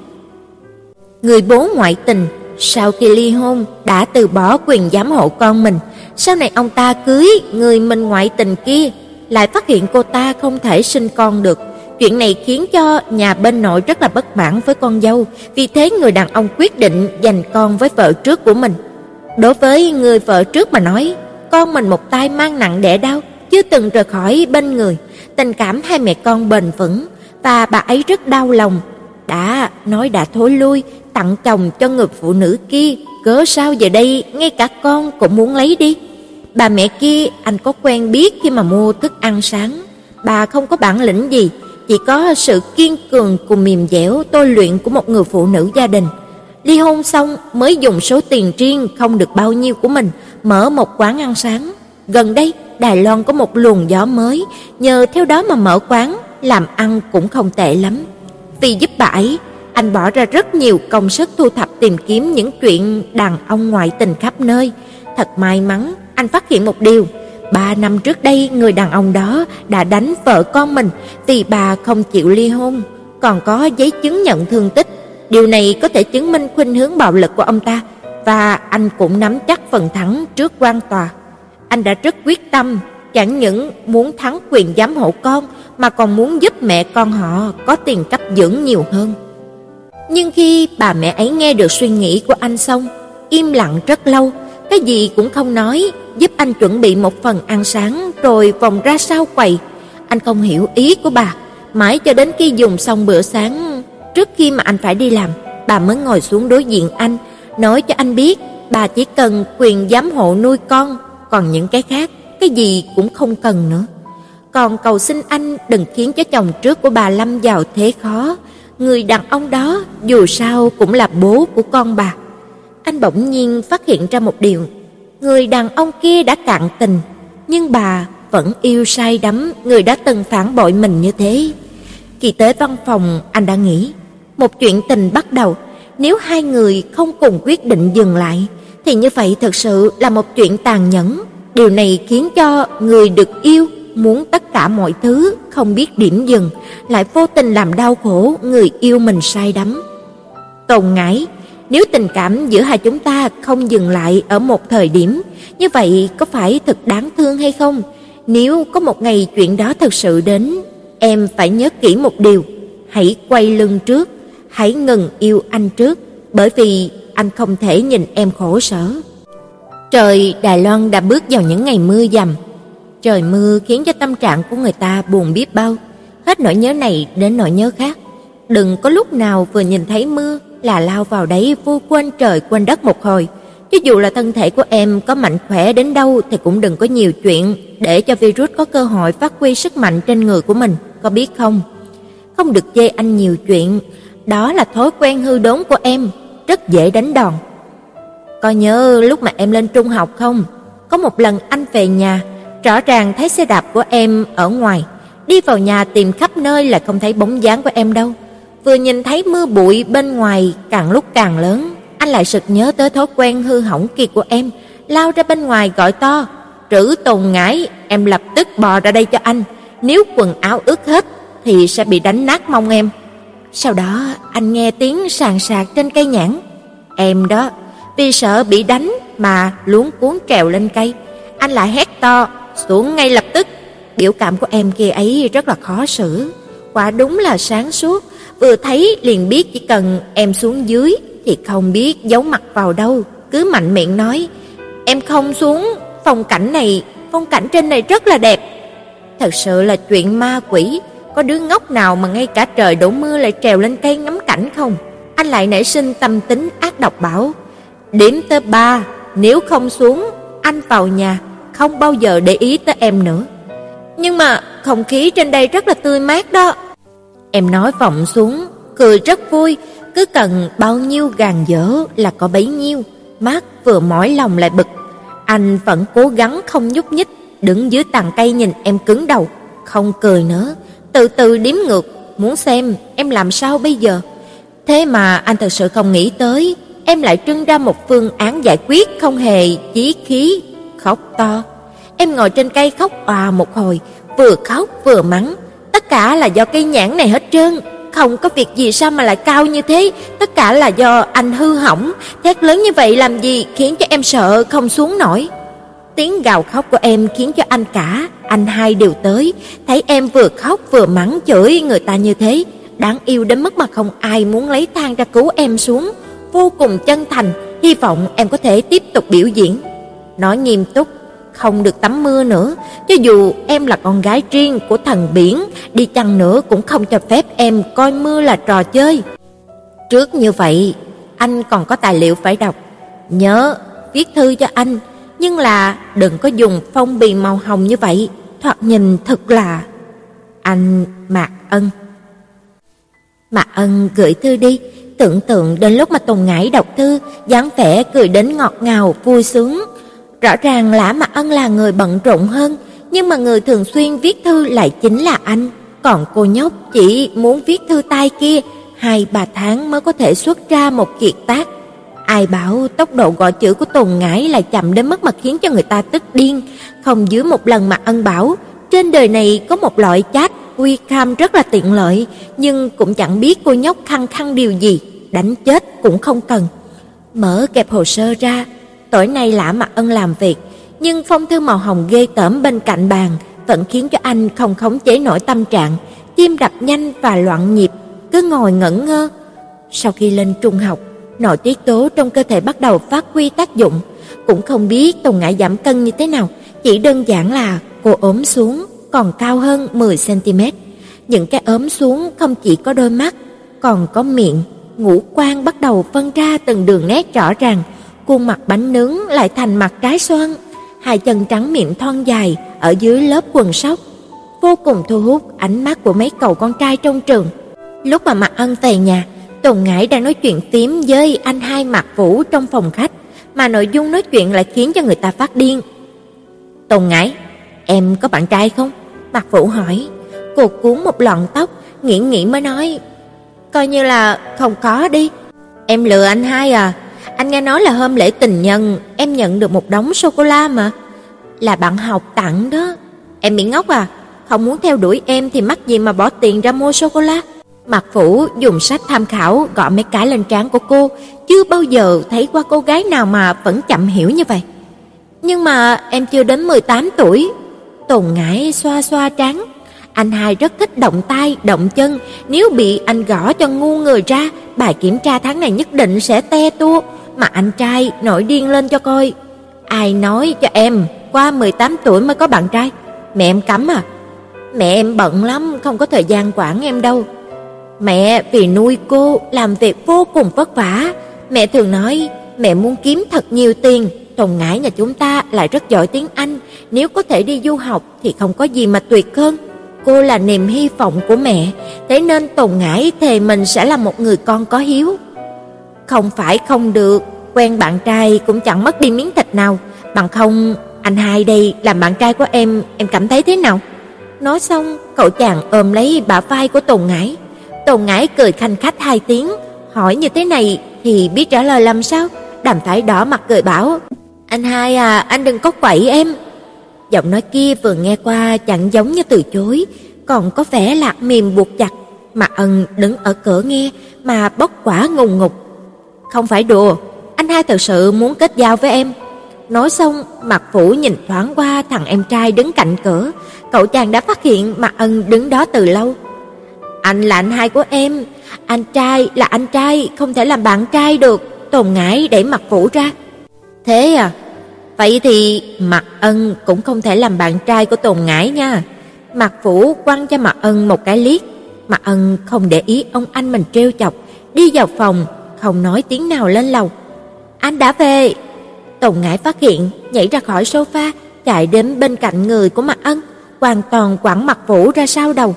Người bố ngoại tình sau khi ly hôn đã từ bỏ quyền giám hộ con mình, sau này ông ta cưới người mình ngoại tình kia, lại phát hiện cô ta không thể sinh con được. Chuyện này khiến cho nhà bên nội rất là bất mãn với con dâu, vì thế người đàn ông quyết định giành con với vợ trước của mình. Đối với người vợ trước mà nói, con mình một tay mang nặng đẻ đau, chưa từng rời khỏi bên người, tình cảm hai mẹ con bền vững và bà ấy rất đau lòng. Đã nói đã thối lui, tặng chồng cho người phụ nữ kia, cớ sao giờ đây ngay cả con cũng muốn lấy đi. Bà mẹ kia anh có quen biết khi mà mua thức ăn sáng, bà không có bản lĩnh gì, chỉ có sự kiên cường cùng mềm dẻo tôi luyện của một người phụ nữ gia đình. Ly hôn xong mới dùng số tiền riêng không được bao nhiêu của mình mở một quán ăn sáng. Gần đây, Đài Loan có một luồng gió mới, nhờ theo đó mà mở quán, làm ăn cũng không tệ lắm. Vì giúp bà ấy, anh bỏ ra rất nhiều công sức thu thập tìm kiếm những chuyện đàn ông ngoại tình khắp nơi. Thật may mắn, anh phát hiện một điều, Ba năm trước đây, người đàn ông đó đã đánh vợ con mình vì bà không chịu ly hôn, còn có giấy chứng nhận thương tích. Điều này có thể chứng minh khuynh hướng bạo lực của ông ta và anh cũng nắm chắc phần thắng trước quan tòa. Anh đã rất quyết tâm, chẳng những muốn thắng quyền giám hộ con mà còn muốn giúp mẹ con họ có tiền cấp dưỡng nhiều hơn. Nhưng khi bà mẹ ấy nghe được suy nghĩ của anh xong, im lặng rất lâu, cái gì cũng không nói, giúp anh chuẩn bị một phần ăn sáng rồi vòng ra sau quầy. Anh không hiểu ý của bà, mãi cho đến khi dùng xong bữa sáng, trước khi mà anh phải đi làm, bà mới ngồi xuống đối diện anh, nói cho anh biết bà chỉ cần quyền giám hộ nuôi con, còn những cái khác, cái gì cũng không cần nữa. Còn cầu xin anh đừng khiến cho chồng trước của bà lâm vào thế khó, người đàn ông đó dù sao cũng là bố của con bà. Anh bỗng nhiên phát hiện ra một điều, người đàn ông kia đã cạn tình, nhưng bà vẫn yêu say đắm người đã từng phản bội mình như thế. Khi tới văn phòng, anh đã nghĩ, một chuyện tình bắt đầu, nếu hai người không cùng quyết định dừng lại, thì như vậy thật sự là một chuyện tàn nhẫn. Điều này khiến cho người được yêu muốn tất cả mọi thứ không biết điểm dừng, lại vô tình làm đau khổ người yêu mình say đắm. Tồn ngãi nếu tình cảm giữa hai chúng ta không dừng lại ở một thời điểm, như vậy có phải thật đáng thương hay không? Nếu có một ngày chuyện đó thật sự đến, em phải nhớ kỹ một điều, hãy quay lưng trước, hãy ngừng yêu anh trước, bởi vì anh không thể nhìn em khổ sở. Trời Đài Loan đã bước vào những ngày mưa dầm. Trời mưa khiến cho tâm trạng của người ta buồn biết bao, hết nỗi nhớ này đến nỗi nhớ khác. Đừng có lúc nào vừa nhìn thấy mưa là lao vào đấy vô quên trời quên đất một hồi. Chứ dù là thân thể của em có mạnh khỏe đến đâu thì cũng đừng có nhiều chuyện để cho virus có cơ hội phát huy sức mạnh trên người của mình, có biết không? Không được dây anh nhiều chuyện, đó là thói quen hư đốn của em, rất dễ đánh đòn. Có nhớ lúc mà em lên trung học không? Có một lần anh về nhà, rõ ràng thấy xe đạp của em ở ngoài, đi vào nhà tìm khắp nơi là không thấy bóng dáng của em đâu. Vừa nhìn thấy mưa bụi bên ngoài càng lúc càng lớn, anh lại sực nhớ tới thói quen hư hỏng kia của em, lao ra bên ngoài gọi to, "Trữ Tồn Ngải, em lập tức bò ra đây cho anh, nếu quần áo ướt hết thì sẽ bị đánh nát mông em." Sau đó anh nghe tiếng sàn sạc trên cây nhãn. Em đó, vì sợ bị đánh mà luống cuốn trèo lên cây, anh lại hét to, xuống ngay lập tức. Biểu cảm của em kia ấy rất là khó xử, quả đúng là sáng suốt, vừa thấy liền biết chỉ cần em xuống dưới thì không biết giấu mặt vào đâu, cứ mạnh miệng nói, "Em không xuống, phong cảnh này, phong cảnh trên này rất là đẹp." Thật sự là chuyện ma quỷ, có đứa ngốc nào mà ngay cả trời đổ mưa lại trèo lên cây ngắm cảnh không? Anh lại nảy sinh tâm tính ác độc bảo, điểm tới ba, nếu không xuống, anh vào nhà, không bao giờ để ý tới em nữa." Nhưng mà không khí trên đây rất là tươi mát đó. Em nói vọng xuống, cười rất vui, cứ cần bao nhiêu gàn dở là có bấy nhiêu, mát vừa mỏi lòng lại bực. Anh vẫn cố gắng không nhúc nhích, đứng dưới tàn cây nhìn em cứng đầu, không cười nữa, từ từ đếm ngược, muốn xem em làm sao bây giờ. Thế mà anh thật sự không nghĩ tới, em lại trưng ra một phương án giải quyết không hề chí khí, khóc to. Em ngồi trên cây khóc òa một hồi, vừa khóc vừa mắng, cả là do cây nhãn này hết trơn, không có việc gì sao mà lại cao như thế, tất cả là do anh hư hỏng, thét lớn như vậy làm gì khiến cho em sợ không xuống nổi. Tiếng gào khóc của em khiến cho anh cả, anh hai đều tới, thấy em vừa khóc vừa mắng chửi người ta như thế, đáng yêu đến mức mà không ai muốn lấy thang ra cứu em xuống, vô cùng chân thành, hy vọng em có thể tiếp tục biểu diễn. Nói nghiêm túc, không được tắm mưa nữa, cho dù em là con gái riêng của thần biển, đi chăng nữa cũng không cho phép em coi mưa là trò chơi. Trước như vậy, anh còn có tài liệu phải đọc. Nhớ viết thư cho anh, nhưng là đừng có dùng phong bì màu hồng như vậy, thoạt nhìn thật là anh Mạc Ân. Mạc Ân gửi thư đi, tưởng tượng đến lúc mà Tùng Ngải đọc thư, dáng vẻ cười đến ngọt ngào vui sướng, Rõ ràng Lã Mạc Ân là người bận rộn hơn, nhưng mà người thường xuyên viết thư lại chính là anh, còn cô nhóc chỉ muốn viết thư tay kia, hai ba tháng mới có thể xuất ra một kiệt tác. Ai bảo tốc độ gõ chữ của Tồn Ngải lại chậm đến mức mà khiến cho người ta tức điên, không dưới một lần mà Ân bảo, trên đời này có một loại chat webcam rất là tiện lợi, nhưng cũng chẳng biết cô nhóc khăng khăng điều gì, đánh chết cũng không cần. Mở kẹp hồ sơ ra, Tối nay Lã mặt Ân làm việc, nhưng phong thư màu hồng ghê tởm bên cạnh bàn vẫn khiến cho anh không khống chế nổi tâm trạng, tim đập nhanh và loạn nhịp, cứ ngồi ngẩn ngơ. Sau khi lên trung học, nội tiết tố trong cơ thể bắt đầu phát huy tác dụng, cũng không biết Tùng Ngải giảm cân như thế nào, chỉ đơn giản là cô ốm xuống còn cao hơn 10 cm. Những cái ốm xuống không chỉ có đôi mắt, còn có miệng, ngũ quan bắt đầu phân ra từng đường nét rõ ràng khuôn mặt bánh nướng lại thành mặt cái xoan, hai chân trắng miệng thon dài ở dưới lớp quần sóc, vô cùng thu hút ánh mắt của mấy cậu con trai trong trường. Lúc mà Mạc Ân về nhà, Tùng Ngải đang nói chuyện tím với anh hai Mạc Vũ trong phòng khách, mà nội dung nói chuyện lại khiến cho người ta phát điên. "Tùng Ngải, em có bạn trai không?" Mạc Vũ hỏi. Cô cuốn một lọn tóc, nghĩ nghĩ mới nói, "Coi như là không có đi. Em lừa anh hai à?" Anh nghe nói là hôm lễ tình nhân em nhận được một đống sô cô la mà. Là bạn học tặng đó. Em bị ngốc à? Không muốn theo đuổi em thì mắc gì mà bỏ tiền ra mua sô cô la. mặt Phủ dùng sách tham khảo Gọi mấy cái lên trán của cô, chưa bao giờ thấy qua cô gái nào mà vẫn chậm hiểu như vậy. Nhưng mà em chưa đến 18 tuổi. Tồn ngãi xoa xoa trán, Anh hai rất thích động tay, động chân, nếu bị anh gõ cho ngu người ra, bài kiểm tra tháng này nhất định sẽ te tua, mà anh trai nổi điên lên cho coi. Ai nói cho em, qua 18 tuổi mới có bạn trai? Mẹ em cấm à? Mẹ em bận lắm, không có thời gian quản em đâu. Mẹ vì nuôi cô làm việc vô cùng vất vả, mẹ thường nói mẹ muốn kiếm thật nhiều tiền, Tùng Ngải nhà chúng ta lại rất giỏi tiếng Anh, nếu có thể đi du học thì không có gì mà tuyệt hơn. Cô là niềm hy vọng của mẹ, thế nên Tùng Ngải thề mình sẽ là một người con có hiếu. Không phải không được, quen bạn trai cũng chẳng mất đi miếng thịt nào, bằng không anh hai đây làm bạn trai của em, em cảm thấy thế nào? Nói xong, cậu chàng ôm lấy bả vai của Tồn Ngải. Tồn Ngải cười khanh khách hai tiếng, hỏi như thế này thì biết trả lời làm sao? Đàm Thái đỏ mặt cười bảo, "Anh hai à, anh đừng có quậy em." Giọng nói kia vừa nghe qua chẳng giống như từ chối, còn có vẻ lạc mềm buộc chặt. Mà Ân đứng ở cửa nghe mà bốc quả ngùng ngục. "Không phải đùa, anh hai thật sự muốn kết giao với em." Nói xong, Mạc Phủ nhìn thoáng qua thằng em trai đứng cạnh cửa, cậu chàng đã phát hiện Mạc Ân đứng đó từ lâu. "Anh là anh hai của em, anh trai là anh trai, không thể làm bạn trai được." Tồn ngãi để Mạc Phủ ra. "Thế à? Vậy thì Mạc Ân cũng không thể làm bạn trai của Tồn ngãi nha." Mạc Phủ quăng cho Mạc Ân một cái liếc. Mạc Ân không để ý ông anh mình trêu chọc, đi vào phòng, không nói tiếng nào lên lầu. "Anh đã về." Tùng Ngải phát hiện, nhảy ra khỏi sofa, chạy đến bên cạnh người của Mạc Ân, hoàn toàn quẳng Mạc Phủ ra sau đầu.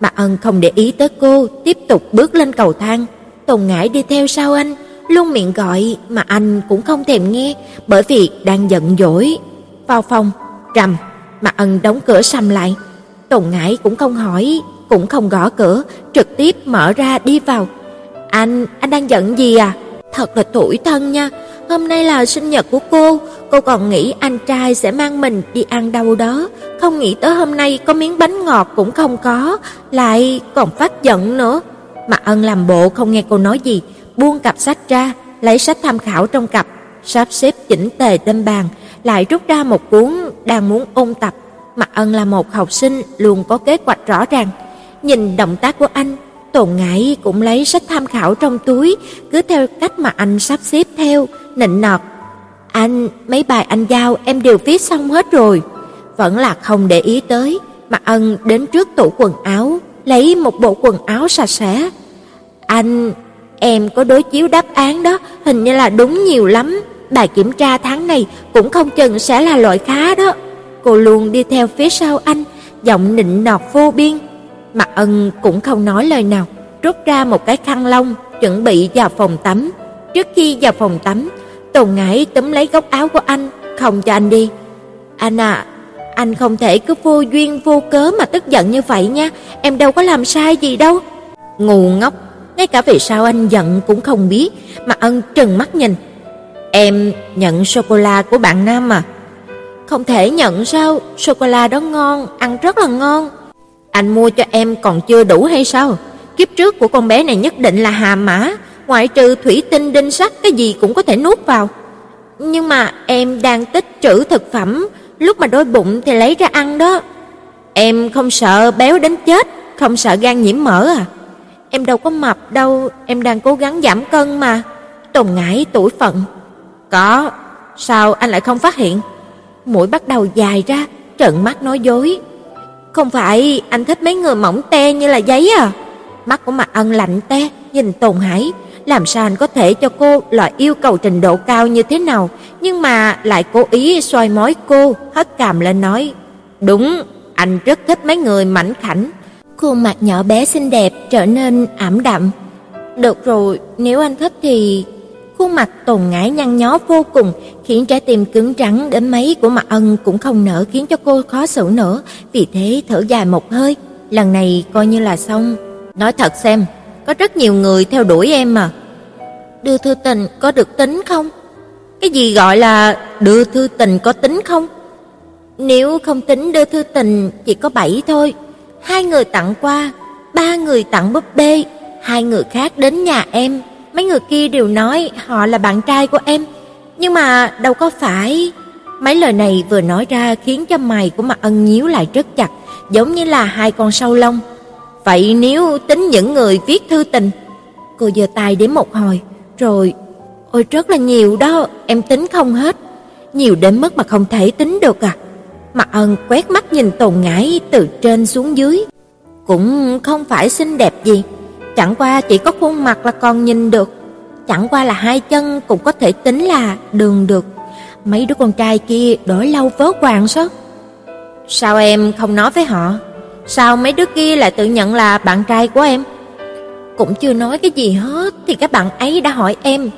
Mạc Ân không để ý tới cô, tiếp tục bước lên cầu thang. Tùng Ngải đi theo sau anh, luôn miệng gọi mà anh cũng không thèm nghe, bởi vì đang giận dỗi. Vào phòng, rầm, Mạc Ân đóng cửa sầm lại. Tùng Ngải cũng không hỏi, cũng không gõ cửa, trực tiếp mở ra đi vào. "Anh, anh đang giận gì à? Thật là tủi thân nha, hôm nay là sinh nhật của cô, cô còn nghĩ anh trai sẽ mang mình đi ăn đâu đó, không nghĩ tới hôm nay có miếng bánh ngọt cũng không có, lại còn phát giận nữa." Mà Ân làm bộ không nghe cô nói gì, buông cặp sách ra, lấy sách tham khảo trong cặp, sắp xếp chỉnh tề trên bàn, lại rút ra một cuốn đang muốn ôn tập. Mạc Ân là một học sinh luôn có kế hoạch rõ ràng. Nhìn động tác của anh, Tồn ngại cũng lấy sách tham khảo trong túi, cứ theo cách mà anh sắp xếp theo, nịnh nọt. "Anh, mấy bài anh giao em đều viết xong hết rồi." Vẫn là không để ý tới, mà Ân đến trước tủ quần áo, lấy một bộ quần áo sạch sẽ. "Anh, Em có đối chiếu đáp án đó, hình như là đúng nhiều lắm. Bài kiểm tra tháng này cũng không chừng sẽ là loại khá đó. Cô luôn đi theo phía sau anh, giọng nịnh nọt vô biên. Mặt Ân cũng không nói lời nào, rút ra một cái khăn lông, chuẩn bị vào phòng tắm. Trước khi vào phòng tắm, Tồn Ngải túm lấy góc áo của anh, không cho anh đi. "Anh à, anh không thể cứ vô duyên vô cớ mà tức giận như vậy nha, em đâu có làm sai gì đâu." Ngu ngốc, ngay cả vì sao anh giận cũng không biết, mà Ân trừng mắt nhìn. "Em nhận sô cô la của bạn nam à?" "Không thể nhận sao, sô cô la đó ngon, ăn rất là ngon." "Anh mua cho em còn chưa đủ hay sao? Kiếp trước của con bé này nhất định là hà mã, ngoại trừ thủy tinh đinh sắt cái gì cũng có thể nuốt vào." "Nhưng mà em đang tích trữ thực phẩm, lúc mà đói bụng thì lấy ra ăn đó." "Em không sợ béo đến chết, không sợ gan nhiễm mỡ à?" Em đâu có mập đâu, em đang cố gắng giảm cân mà. Tùng ngải tuổi phận. Có, sao anh lại không phát hiện? Mũi bắt đầu dài ra, trợn mắt nói dối. Không phải anh thích mấy người mỏng te như là giấy à? Mắt của Mạc Ân lạnh te, nhìn tồn Hải, làm sao anh có thể cho cô loại yêu cầu trình độ cao như thế nào, nhưng mà lại cố ý soi mói cô, hất cằm lên nói: "Đúng, anh rất thích mấy người mảnh khảnh, Khuôn mặt nhỏ bé xinh đẹp trở nên ảm đạm. Được rồi, nếu anh thích thì khuôn mặt tồn ngải nhăn nhó vô cùng, khiến trái tim cứng rắn đến mấy của Mạc Ân cũng không nỡ khiến cho cô khó xử nữa, vì thế thở dài một hơi, lần này coi như là xong. Nói thật xem, có rất nhiều người theo đuổi em mà. Đưa thư tình có được tính không? Cái gì gọi là đưa thư tình có tính không? Nếu không tính đưa thư tình chỉ có bảy thôi hai người tặng qua, ba người tặng búp bê, hai người khác đến nhà em, mấy người kia đều nói họ là bạn trai của em, nhưng mà đâu có phải. Mấy lời này vừa nói ra khiến cho mày của Mạc Ân nhíu lại rất chặt, giống như là hai con sâu lông. Vậy nếu tính những người viết thư tình, cô giơ tay đến một hồi, rồi ôi rất là nhiều đó, em tính không hết, nhiều đến mức mà không thể tính được à. Mặt Ân quét mắt nhìn Tồn Ngải từ trên xuống dưới, cũng không phải xinh đẹp gì, chẳng qua chỉ có khuôn mặt là còn nhìn được, chẳng qua là hai chân cũng có thể tính là đường được. Mấy đứa con trai kia đổi lâu vớ quàng sao? Sao em không nói với họ? Sao mấy đứa kia lại tự nhận là bạn trai của em? Cũng chưa nói cái gì hết thì các bạn ấy đã hỏi em.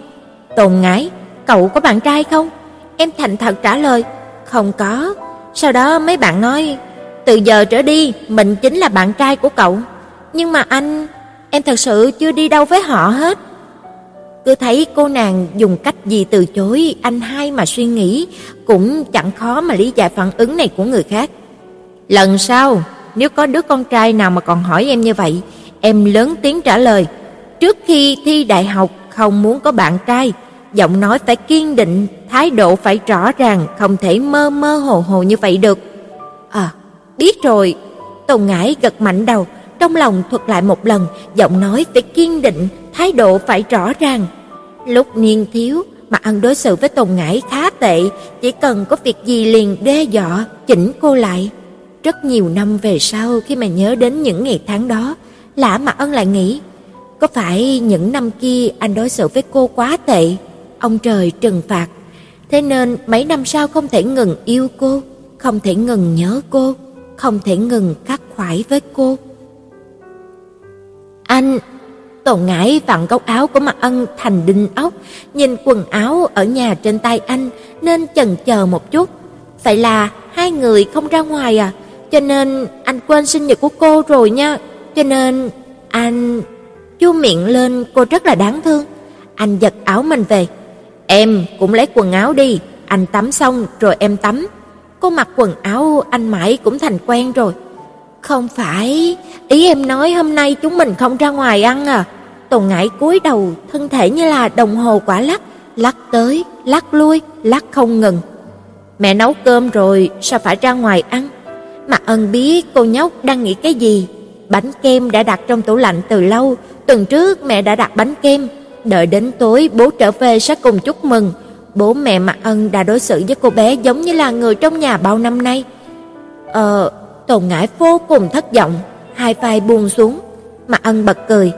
Tồn ngái, cậu có bạn trai không? Em thành thật trả lời, không có. Sau đó mấy bạn nói, từ giờ trở đi mình chính là bạn trai của cậu. Nhưng mà anh, em thật sự chưa đi đâu với họ hết. Cứ thấy cô nàng dùng cách gì từ chối anh hai mà suy nghĩ, cũng chẳng khó mà lý giải phản ứng này của người khác. Lần sau, nếu có đứa con trai nào mà còn hỏi em như vậy, em lớn tiếng trả lời, trước khi thi đại học không muốn có bạn trai, giọng nói phải kiên định, thái độ phải rõ ràng, không thể mơ mơ hồ hồ như vậy được. À, biết rồi. Tùng Ngải gật mạnh đầu, trong lòng thuật lại một lần, giọng nói phải kiên định, thái độ phải rõ ràng. Lúc niên thiếu, mà ăn đối xử với Tôn Ngải khá tệ, chỉ cần có việc gì liền đe dọa, chỉnh cô lại. Rất nhiều năm về sau khi mà nhớ đến những ngày tháng đó, Lã Mạc Ân lại nghĩ, có phải những năm kia anh đối xử với cô quá tệ, ông trời trừng phạt, thế nên mấy năm sau không thể ngừng yêu cô, không thể ngừng nhớ cô, không thể ngừng khắc khoải với cô. Anh Tôn ngãi vặn góc áo của mặt Ân thành đinh ốc, nhìn quần áo ở nhà trên tay anh nên chần chờ một chút. Vậy là hai người không ra ngoài à? Cho nên anh quên sinh nhật của cô rồi nha. Cho nên anh chu miệng lên cô rất là đáng thương. Anh giật áo mình về. Em cũng lấy quần áo đi, anh tắm xong rồi em tắm. Cô mặc quần áo anh mãi cũng thành quen rồi. Không phải, ý em nói hôm nay chúng mình không ra ngoài ăn à? Tồn Ngải cúi đầu, thân thể như là đồng hồ quả lắc, lắc tới, lắc lui, lắc không ngừng. Mẹ nấu cơm rồi, sao phải ra ngoài ăn? Mặt ân biết cô nhóc đang nghĩ cái gì. Bánh kem đã đặt trong tủ lạnh từ lâu, tuần trước mẹ đã đặt bánh kem. Đợi đến tối bố trở về sẽ cùng chúc mừng. Bố mẹ Mặt ân đã đối xử với cô bé giống như là người trong nhà bao năm nay. Ờ, Tồn Ngải vô cùng thất vọng, hai vai buông xuống. mà ân bật cười.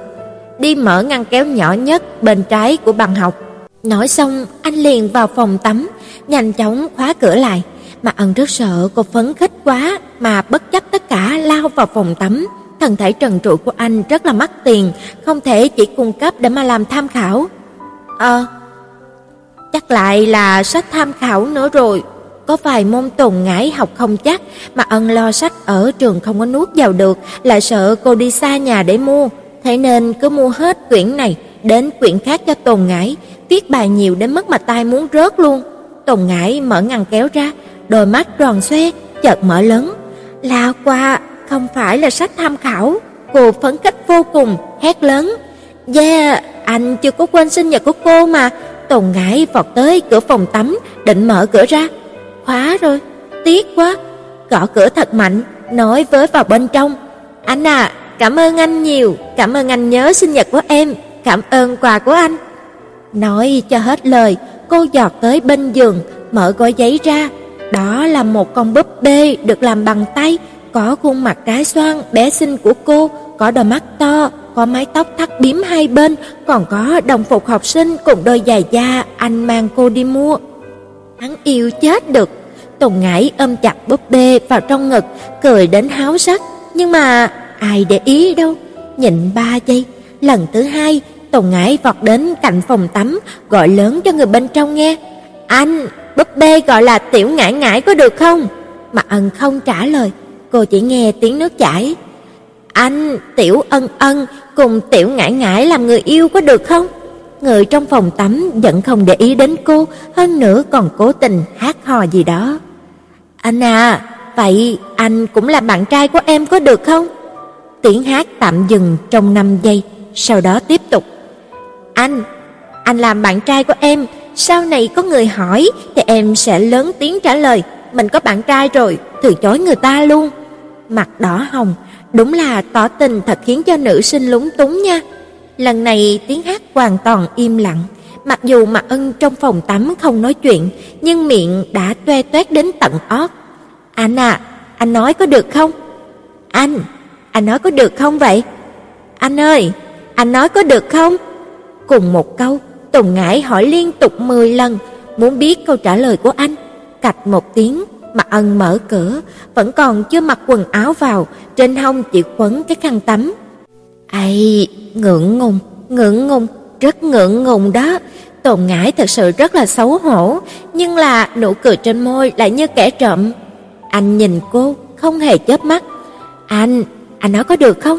Đi mở ngăn kéo nhỏ nhất bên trái của bàn học. Nói xong, anh liền vào phòng tắm, nhanh chóng khóa cửa lại. Mà ân rất sợ cô phấn khích quá mà bất chấp tất cả lao vào phòng tắm. Thân thể trần trụi của anh rất là mắc tiền, không thể chỉ cung cấp để mà làm tham khảo. Ờ, chắc lại là sách tham khảo nữa rồi. Có vài môn tồn ngãi học không chắc, mà ân lo sách ở trường không có nuốt vào được, lại sợ cô đi xa nhà để mua. Thế nên cứ mua hết quyển này đến quyển khác cho tồn ngãi viết bài nhiều đến mức mà tai muốn rớt luôn. Tồn ngãi mở ngăn kéo ra, đôi mắt tròn xoe, chợt mở lớn. Là qua, không phải là sách tham khảo. Cô phấn khích vô cùng, hét lớn. Yeah, anh chưa có quên sinh nhật của cô mà. Tồn ngãi vọt tới cửa phòng tắm, định mở cửa ra. Khóa rồi, tiếc quá. Gõ cửa thật mạnh, nói với vào bên trong. Anh à, cảm ơn anh nhiều, cảm ơn anh nhớ sinh nhật của em, cảm ơn quà của anh. Nói cho hết lời, cô giọt tới bên giường, mở gói giấy ra, đó là một con búp bê được làm bằng tay, có khuôn mặt trái xoan bé xinh của cô, có đôi mắt to, có mái tóc thắt bím hai bên, còn có đồng phục học sinh cùng đôi giày da anh mang cô đi mua. Hắn yêu chết được. Tùng Ngải ôm chặt búp bê vào trong ngực, cười đến háo sắc, nhưng mà ai để ý đâu. Nhịn ba giây, lần thứ hai, Tùng Ngải vọt đến cạnh phòng tắm, gọi lớn cho người bên trong nghe. "Anh, búp bê gọi là Tiểu Ngải Ngải có được không?" Mà ân không trả lời, cô chỉ nghe tiếng nước chảy. "Anh, Tiểu Ân Ân cùng Tiểu Ngải Ngải làm người yêu có được không?" Người trong phòng tắm vẫn không để ý đến cô, hơn nữa còn cố tình hát hò gì đó. "Anh à, vậy anh cũng là bạn trai của em có được không?" Tiếng hát tạm dừng trong 5 giây, sau đó tiếp tục. "Anh, anh làm bạn trai của em, sau này có người hỏi thì em sẽ lớn tiếng trả lời, mình có bạn trai rồi, từ chối người ta luôn. mặt đỏ hồng, đúng là tỏ tình thật khiến cho nữ sinh lúng túng nha. Lần này tiếng hát hoàn toàn im lặng, mặc dù Mạc Ân trong phòng tắm không nói chuyện, nhưng miệng đã toe toét đến tận ót. "Anh à, anh nói có được không?" "Anh, anh nói có được không vậy?" "Anh ơi, anh nói có được không?" Cùng một câu, Tùng Ngải hỏi liên tục 10 lần, muốn biết câu trả lời của anh. Cạch một tiếng, Mạc Ân mở cửa, vẫn còn chưa mặc quần áo vào, trên hông chỉ quấn cái khăn tắm. Ai, ngượng ngùng, ngượng ngùng, rất ngượng ngùng đó. Tồn Ngải thật sự rất là xấu hổ, nhưng là nụ cười trên môi lại như kẻ trộm. Anh nhìn cô, không hề chớp mắt. "Anh, anh nói có được không?"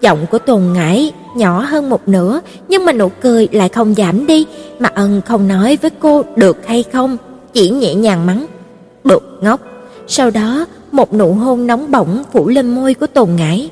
Giọng của Tồn Ngải nhỏ hơn một nửa, nhưng mà nụ cười lại không giảm đi, mà ân không nói với cô được hay không, chỉ nhẹ nhàng mắng, "Bực ngốc." Sau đó, một nụ hôn nóng bỏng phủ lên môi của Tồn Ngải.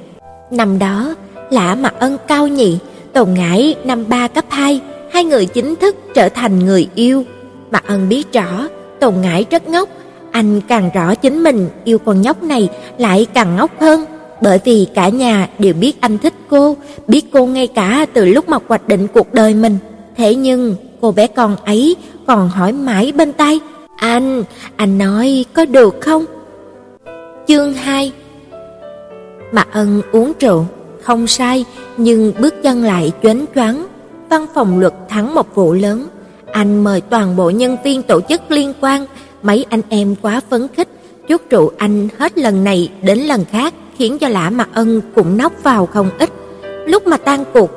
Năm đó, Lã Mặc Ân cao nhị, Tồn ngãi năm ba cấp 2, hai người chính thức trở thành người yêu. Mặc Ân biết rõ, Tồn ngãi rất ngốc, anh càng rõ chính mình yêu con nhóc này lại càng ngốc hơn, bởi vì cả nhà đều biết anh thích cô, biết cô ngay cả từ lúc mà hoạch định cuộc đời mình. Thế nhưng, cô bé con ấy còn hỏi mãi bên tay "Anh, anh nói có được không?" Chương 2 Mạc Ân uống rượu, không sai, nhưng bước chân lại choáng choáng. Văn phòng luật thắng một vụ lớn, anh mời toàn bộ nhân viên tổ chức liên quan, mấy anh em quá phấn khích, chút rượu anh hết lần này đến lần khác, khiến cho Lã Mạc Ân cũng nóc vào không ít. Lúc mà tan cuộc,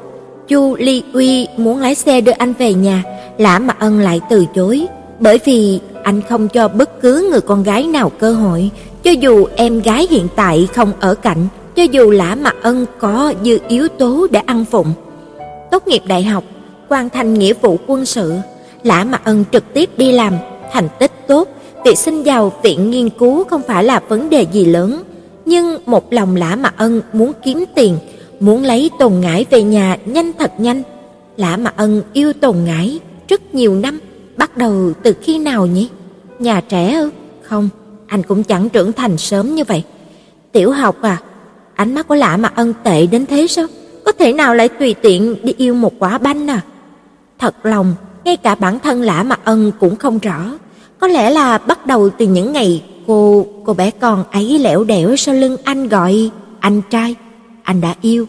Chu Ly Uy muốn lái xe đưa anh về nhà, Lã Mạc Ân lại từ chối, bởi vì anh không cho bất cứ người con gái nào cơ hội, cho dù em gái hiện tại không ở cạnh, cho dù Lã mặt Ân có dư yếu tố để ăn phụng. Tốt nghiệp đại học, hoàn thành nghĩa vụ quân sự, Lã mặt Ân trực tiếp đi làm, thành tích tốt, việc xin vào viện nghiên cứu không phải là vấn đề gì lớn, nhưng một lòng Lã mặt Ân muốn kiếm tiền, muốn lấy Tồn ngãi về nhà nhanh thật nhanh. Lã mặt Ân yêu Tồn ngãi rất nhiều năm, bắt đầu từ khi nào nhỉ? Nhà trẻ ư? Không, anh cũng chẳng trưởng thành sớm như vậy. Tiểu học à? Ánh mắt của Lã Mạc Ân tệ đến thế sao? Có thể nào lại tùy tiện đi yêu một quả banh à? Thật lòng, ngay cả bản thân Lã Mạc Ân cũng không rõ. Có lẽ là bắt đầu từ những ngày cô cô bé con ấy lẻo đẻo sau lưng anh gọi anh trai, anh đã yêu.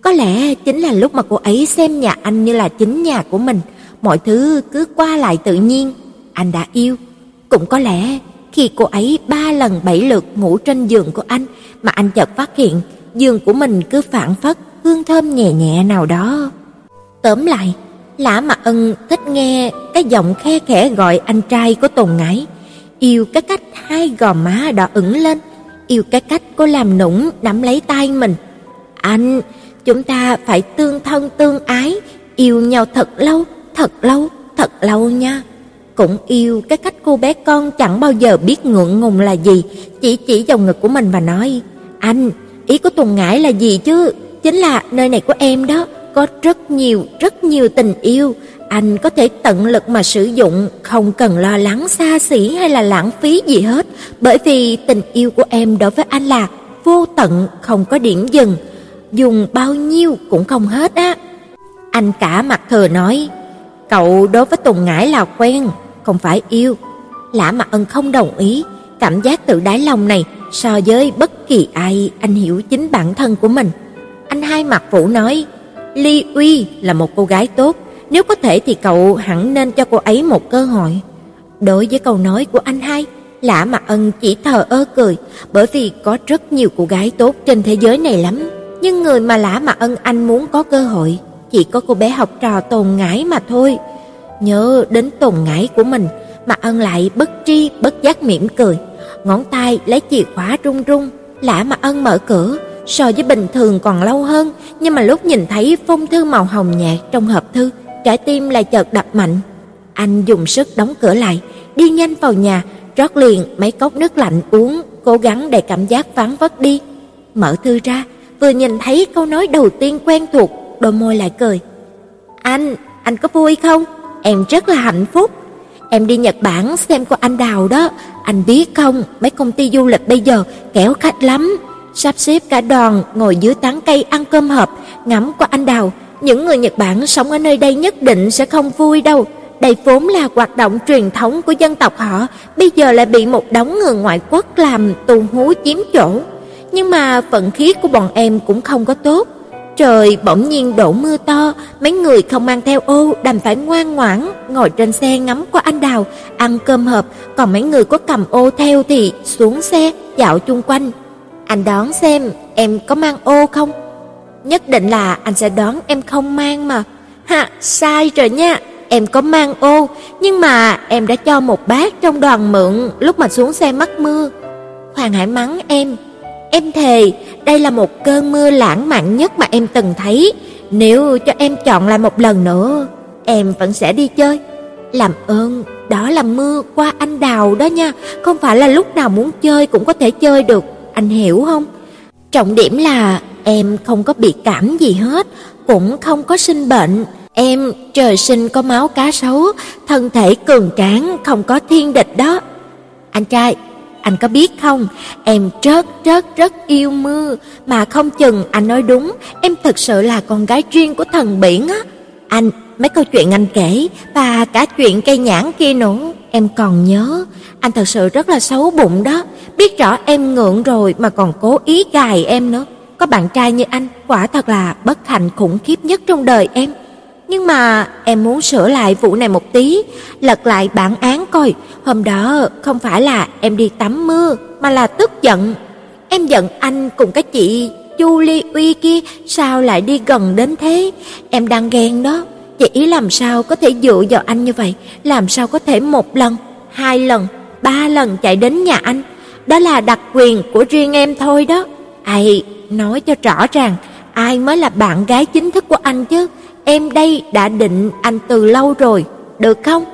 Có lẽ chính là lúc mà cô ấy xem nhà anh như là chính nhà của mình, mọi thứ cứ qua lại tự nhiên, anh đã yêu. Cũng có lẽ khi cô ấy ba lần bảy lượt ngủ trên giường của anh mà anh chợt phát hiện giường của mình cứ phản phất hương thơm nhẹ nhẹ nào đó. Tóm lại, Lã Mạc Ân thích nghe cái giọng khe khẽ gọi anh trai của Tồn Ngải, yêu cái cách hai gò má đỏ ửng lên, yêu cái cách cô làm nũng nắm lấy tay mình. Anh, chúng ta phải tương thân tương ái, yêu nhau thật lâu, thật lâu, thật lâu nha. Cũng yêu cái cách cô bé con chẳng bao giờ biết ngượng ngùng là gì, chỉ chỉ vào ngực của mình và nói: "Anh, ý của Tùng Ngải là gì chứ? Chính là nơi này của em đó, có rất nhiều, rất nhiều tình yêu, anh có thể tận lực mà sử dụng, không cần lo lắng xa xỉ hay là lãng phí gì hết, bởi vì tình yêu của em đối với anh là vô tận, không có điểm dừng, dùng bao nhiêu cũng không hết á." Anh cả mặt thừa nói, "Cậu đối với Tùng Ngải là quen, không phải yêu." Lã mặt Ân không đồng ý, cảm giác tự đáy lòng này so với bất kỳ ai anh hiểu chính bản thân của mình. Anh hai mặt phủ nói, Ly Uy là một cô gái tốt, nếu có thể thì cậu hẳn nên cho cô ấy một cơ hội. Đối với câu nói của anh hai, Lã Mặc Ân chỉ thờ ơ cười, bởi vì có rất nhiều cô gái tốt trên thế giới này lắm, nhưng người mà Lã Mặc Ân anh muốn có cơ hội chỉ có cô bé học trò Tồn Ngải mà thôi. Nhớ đến Tồn Ngải của mình, mà Ân lại bất tri bất giác mỉm cười, ngón tay lấy chìa khóa rung rung, Lã mà Ân mở cửa, so với bình thường còn lâu hơn, nhưng mà lúc nhìn thấy phong thư màu hồng nhạt trong hộp thư, trái tim lại chợt đập mạnh. Anh dùng sức đóng cửa lại, đi nhanh vào nhà, rót liền mấy cốc nước lạnh uống, cố gắng để cảm giác vắng vất đi. Mở thư ra, vừa nhìn thấy câu nói đầu tiên quen thuộc, đôi môi lại cười. "Anh, anh có vui không? Em rất là hạnh phúc. Em đi Nhật Bản xem cô anh Đào đó, anh biết không, mấy công ty du lịch bây giờ kẻo khách lắm. sắp xếp cả đoàn ngồi dưới tán cây ăn cơm hộp, ngắm qua anh đào. Những người Nhật Bản sống ở nơi đây nhất định sẽ không vui đâu. Đây vốn là hoạt động truyền thống của dân tộc họ, bây giờ lại bị một đống người ngoại quốc làm tù hú chiếm chỗ. Nhưng mà vận khí của bọn em cũng không có tốt. Trời bỗng nhiên đổ mưa to, mấy người không mang theo ô đành phải ngoan ngoãn ngồi trên xe ngắm qua anh đào, ăn cơm hộp, còn mấy người có cầm ô theo thì xuống xe dạo chung quanh. Anh đón xem em có mang ô không? Nhất định là anh sẽ đón em không mang mà. Ha, sai rồi nha. Em có mang ô, nhưng mà em đã cho một bác trong đoàn mượn lúc mà xuống xe mắc mưa. Hoàng Hải mắng em, Em thề, đây là một cơn mưa lãng mạn nhất mà em từng thấy. Nếu cho em chọn lại một lần nữa, em vẫn sẽ đi chơi. Làm ơn, đó là mưa qua anh đào đó nha, không phải là lúc nào muốn chơi cũng có thể chơi được, anh hiểu không? Trọng điểm là em không có bị cảm gì hết, cũng không có sinh bệnh. Em trời sinh có máu cá sấu, thân thể cường tráng, không có thiên địch đó. Anh trai, anh có biết không, em rất rất rất yêu mưa, mà không chừng anh nói đúng, em thực sự là con gái riêng của thần biển á. Anh, mấy câu chuyện anh kể và cả chuyện cây nhãn kia nữa, em còn nhớ. Anh thật sự rất là xấu bụng đó, biết rõ em ngượng rồi mà còn cố ý gài em nữa. Có bạn trai như anh, quả thật là bất hạnh khủng khiếp nhất trong đời em. Nhưng mà em muốn sửa lại vụ này một tí, lật lại bản án coi, hôm đó không phải là em đi tắm mưa mà là tức giận. Em giận anh cùng cái chị Chu Ly Uy kia sao lại đi gần đến thế? Em đang ghen đó. chị ý làm sao có thể dựa vào anh như vậy, làm sao có thể một lần, hai lần, ba lần chạy đến nhà anh. Đó là đặc quyền của riêng em thôi đó. Ai nói cho rõ ràng, ai mới là bạn gái chính thức của anh chứ? Em đây đã định anh từ lâu rồi, được không?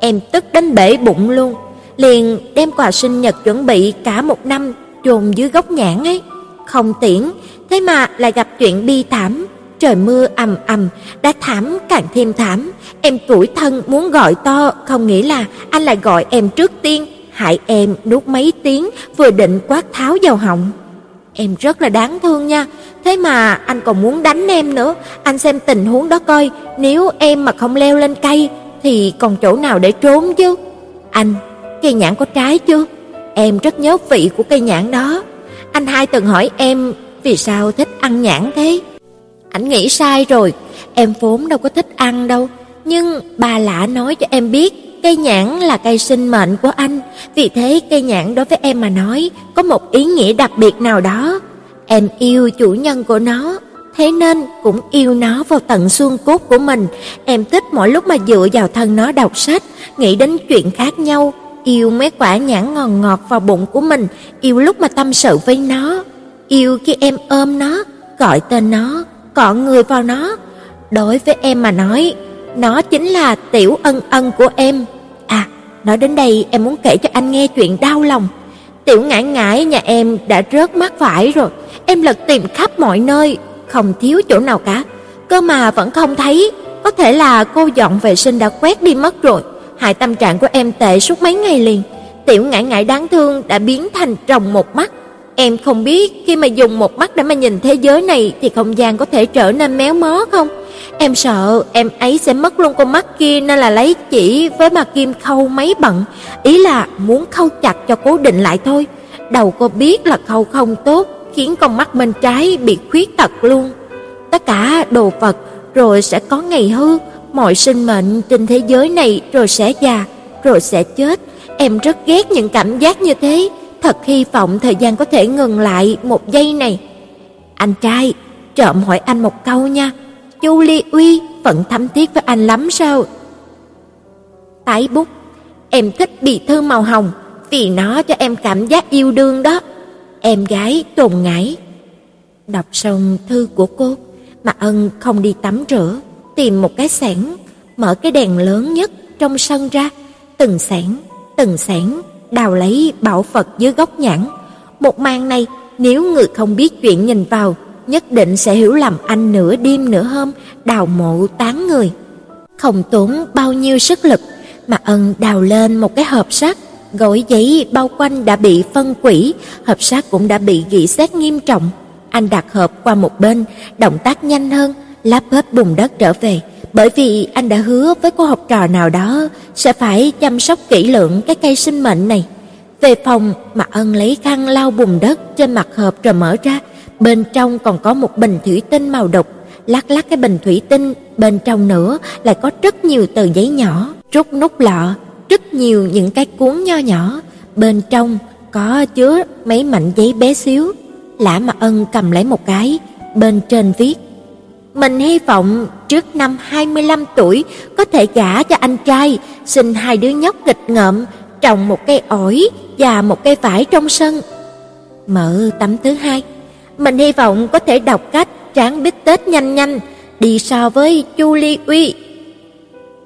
Em tức đến bể bụng luôn, liền đem quà sinh nhật chuẩn bị cả một năm chôn dưới gốc nhãn ấy. Không tiễn, thế mà lại gặp chuyện bi thảm, trời mưa ầm ầm, đã thảm càng thêm thảm. Em tủi thân muốn gọi to, không nghĩ là anh lại gọi em trước tiên, hại em nuốt mấy tiếng vừa định quát tháo vào họng. Em rất là đáng thương nha, thế mà anh còn muốn đánh em nữa, anh xem tình huống đó coi, nếu em mà không leo lên cây thì còn chỗ nào để trốn chứ. Anh, cây nhãn có trái chưa? Em rất nhớ vị của cây nhãn đó. Anh hai từng hỏi em vì sao thích ăn nhãn thế. Anh nghĩ sai rồi, em vốn đâu có thích ăn đâu, nhưng bà lạ nói cho em biết Cây nhãn là cây sinh mệnh của anh, vì thế cây nhãn đối với em mà nói có một ý nghĩa đặc biệt nào đó. Em yêu chủ nhân của nó, thế nên cũng yêu nó vào tận xương cốt của mình. Em thích mỗi lúc mà dựa vào thân nó đọc sách, nghĩ đến chuyện khác nhau, yêu mấy quả nhãn ngọt ngọt vào bụng của mình, yêu lúc mà tâm sự với nó, yêu khi em ôm nó, gọi tên nó, cọ người vào nó. Đối với em mà nói, nó chính là tiểu ân ân của em. Nói đến đây em muốn kể cho anh nghe chuyện đau lòng. Tiểu ngải ngải nhà em đã rớt mắt phải rồi. Em lật tìm khắp mọi nơi, không thiếu chỗ nào cả. Cơ mà vẫn không thấy. Có thể là cô dọn vệ sinh đã quét đi mất rồi. Hại tâm trạng của em tệ suốt mấy ngày liền. Tiểu ngải ngải đáng thương đã biến thành rồng một mắt. Em không biết khi mà dùng một mắt để mà nhìn thế giới này thì không gian có thể trở nên méo mó không? Em sợ em ấy sẽ mất luôn con mắt kia nên là lấy chỉ với mà kim khâu mấy bận, ý là muốn khâu chặt cho cố định lại thôi. Đầu cô biết là khâu không tốt, khiến con mắt bên trái bị khuyết tật luôn. Tất cả đồ vật rồi sẽ có ngày hư, mọi sinh mệnh trên thế giới này rồi sẽ già, rồi sẽ chết. Em rất ghét những cảm giác như thế, thật hy vọng thời gian có thể ngừng lại một giây này. Anh trai, trộm hỏi anh một câu nha. Chu Ly Uy vẫn thắm thiết với anh lắm sao? Tái bút, em thích bì thư màu hồng vì nó cho em cảm giác yêu đương đó. Em gái tồn ngãi Đọc xong thư của cô, mà ân không đi tắm rửa, tìm một cái sảnh, mở cái đèn lớn nhất trong sân ra, từng sảnh, từng sảnh đào lấy bảo Phật dưới góc nhãn. Một màn này, nếu người không biết chuyện nhìn vào nhất định sẽ hiểu lầm anh nửa đêm nửa hôm đào mộ tán người. Không tốn bao nhiêu sức lực mà ân đào lên một cái hộp sắt, gói giấy bao quanh đã bị phân quỷ, hộp sắt cũng đã bị gỉ sét nghiêm trọng. Anh đặt hộp qua một bên, động tác nhanh hơn, lắp hết bùn đất trở về, bởi vì anh đã hứa với cô học trò nào đó sẽ phải chăm sóc kỹ lưỡng cái cây sinh mệnh này. Về phòng, Mạc Ân lấy khăn lau bùn đất trên mặt hộp rồi mở ra, bên trong còn có một bình thủy tinh màu đục, lắc lắc cái bình thủy tinh, bên trong nữa lại có rất nhiều tờ giấy nhỏ, rút nút lọ, rất nhiều những cái cuốn nho nhỏ, bên trong có chứa mấy mảnh giấy bé xíu. Lã Mạc Ân cầm lấy một cái, bên trên viết: "Mình hy vọng trước năm 25 tuổi có thể gả cho anh trai, sinh hai đứa nhóc nghịch ngợm, trồng một cây ổi và một cây vải trong sân." Mở tấm thứ hai, mình hy vọng có thể đọc cách tráng bít tết nhanh nhanh, đi so với Chu Ly Uy.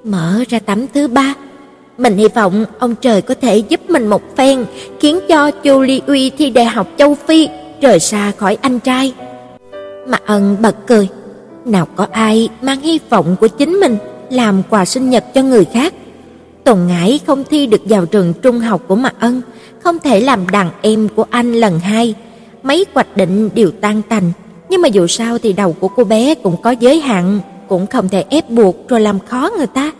Mở ra tấm thứ ba, mình hy vọng ông trời có thể giúp mình một phen, khiến cho Chu Ly Uy thi đại học châu Phi rời xa khỏi anh trai. Mà Ân bật cười, nào có ai mang hy vọng của chính mình làm quà sinh nhật cho người khác. Tồn Ngải không thi được vào trường trung học của Mạc Ân, không thể làm đàn em của anh lần hai. Mấy hoạch định đều tan tành, nhưng mà dù sao thì đầu của cô bé cũng có giới hạn, cũng không thể ép buộc rồi làm khó người ta.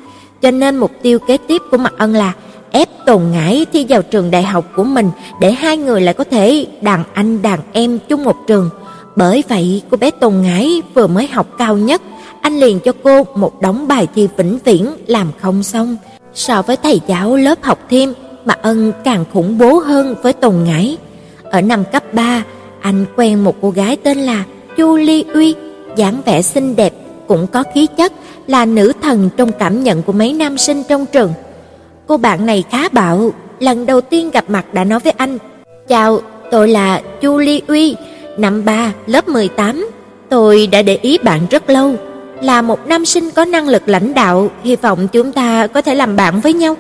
Cho nên mục tiêu kế tiếp của Mạc Ân là ép Tồn Ngải thi vào trường đại học của mình để hai người lại có thể đàn anh đàn em chung một trường. Bởi vậy, cô bé Tồn Ngải vừa mới học cao nhất, anh liền cho cô một đống bài thi vĩnh viễn làm không xong. So với thầy giáo lớp học thêm, Mạc Ân càng khủng bố hơn với Tồn Ngải. Ở năm cấp 3, anh quen một cô gái tên là Chu Ly Uy, dáng vẻ xinh đẹp, cũng có khí chất, là nữ thần trong cảm nhận của mấy nam sinh trong trường. Cô bạn này khá bạo, lần đầu tiên gặp mặt đã nói với anh: "Chào, tôi là Chu Ly Uy, năm 3, lớp 18. Tôi đã để ý bạn rất lâu, là một nam sinh có năng lực lãnh đạo, hy vọng chúng ta có thể làm bạn với nhau."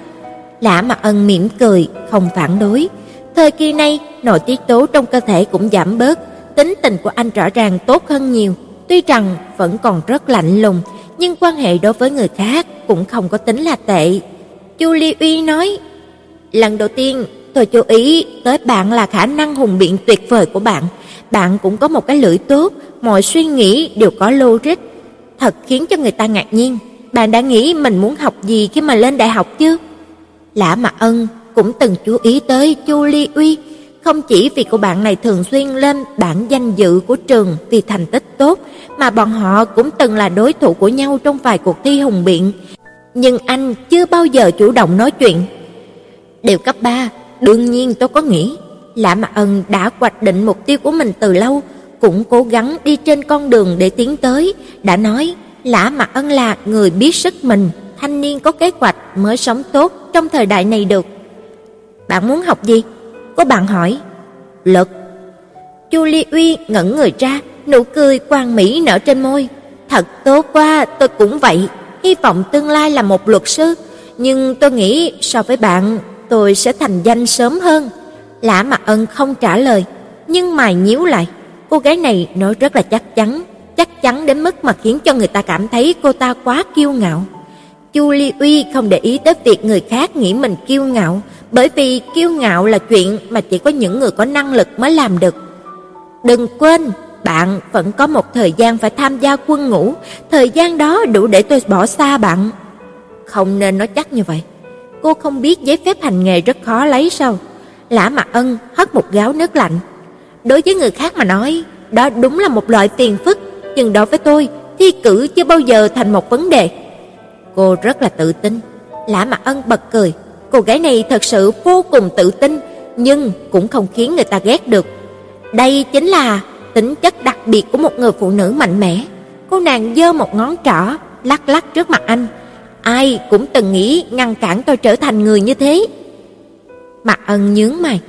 Lã Mặc Ân mỉm cười, không phản đối. Thời kỳ này, nội tiết tố trong cơ thể cũng giảm bớt, tính tình của anh rõ ràng tốt hơn nhiều, tuy rằng vẫn còn rất lạnh lùng, nhưng quan hệ đối với người khác cũng không có tính là tệ. Chu Ly Uy nói, lần đầu tiên tôi chú ý tới bạn là khả năng hùng biện tuyệt vời của bạn. Bạn cũng có một cái lưỡi tốt, mọi suy nghĩ đều có logic, thật khiến cho người ta ngạc nhiên. Bạn đã nghĩ mình muốn học gì khi mà lên đại học chứ Lã Mạc Ân cũng từng chú ý tới Chu Ly Uy, không chỉ vì cô bạn này thường xuyên lên bảng danh dự của trường vì thành tích tốt, mà bọn họ cũng từng là đối thủ của nhau trong vài cuộc thi hùng biện. Nhưng anh chưa bao giờ chủ động nói chuyện. Điều cấp 3, đương nhiên tôi có nghĩ, Lã Mạc Ân đã hoạch định mục tiêu của mình từ lâu, cũng cố gắng đi trên con đường để tiến tới, đã nói Lã Mạc Ân là người biết sức mình, thanh niên có kế hoạch mới sống tốt trong thời đại này được. Bạn muốn học gì? Có bạn hỏi. Luật. Chu li Uy ngẩn người ra, nụ cười quang mỹ nở trên môi. Thật tốt quá, tôi cũng vậy, hy vọng tương lai là một luật sư, nhưng tôi nghĩ so với bạn, tôi sẽ thành danh sớm hơn. Lã Mạc Ân không trả lời, nhưng mày nhíu lại. Cô gái này nói rất là chắc chắn, chắc chắn đến mức mà khiến cho người ta cảm thấy cô ta quá kiêu ngạo. Chu Ly Uy không để ý tới việc người khác nghĩ mình kiêu ngạo, bởi vì kiêu ngạo là chuyện mà chỉ có những người có năng lực mới làm được. Đừng quên, bạn vẫn có một thời gian phải tham gia quân ngũ, thời gian đó đủ để tôi bỏ xa bạn. Không nên nói chắc như vậy. Cô không biết giấy phép hành nghề rất khó lấy sao? Lã Mạc Ân hất một gáo nước lạnh. Đối với người khác mà nói, đó đúng là một loại tiền phức, nhưng đối với tôi, thi cử chưa bao giờ thành một vấn đề. Cô rất là tự tin. Lã Mạc Ân bật cười, cô gái này thật sự vô cùng tự tin, nhưng cũng không khiến người ta ghét được. Đây chính là tính chất đặc biệt của một người phụ nữ mạnh mẽ. Cô nàng giơ một ngón trỏ, lắc lắc trước mặt anh. Ai cũng từng nghĩ ngăn cản tôi trở thành người như thế. Mạc Ân nhướng mày,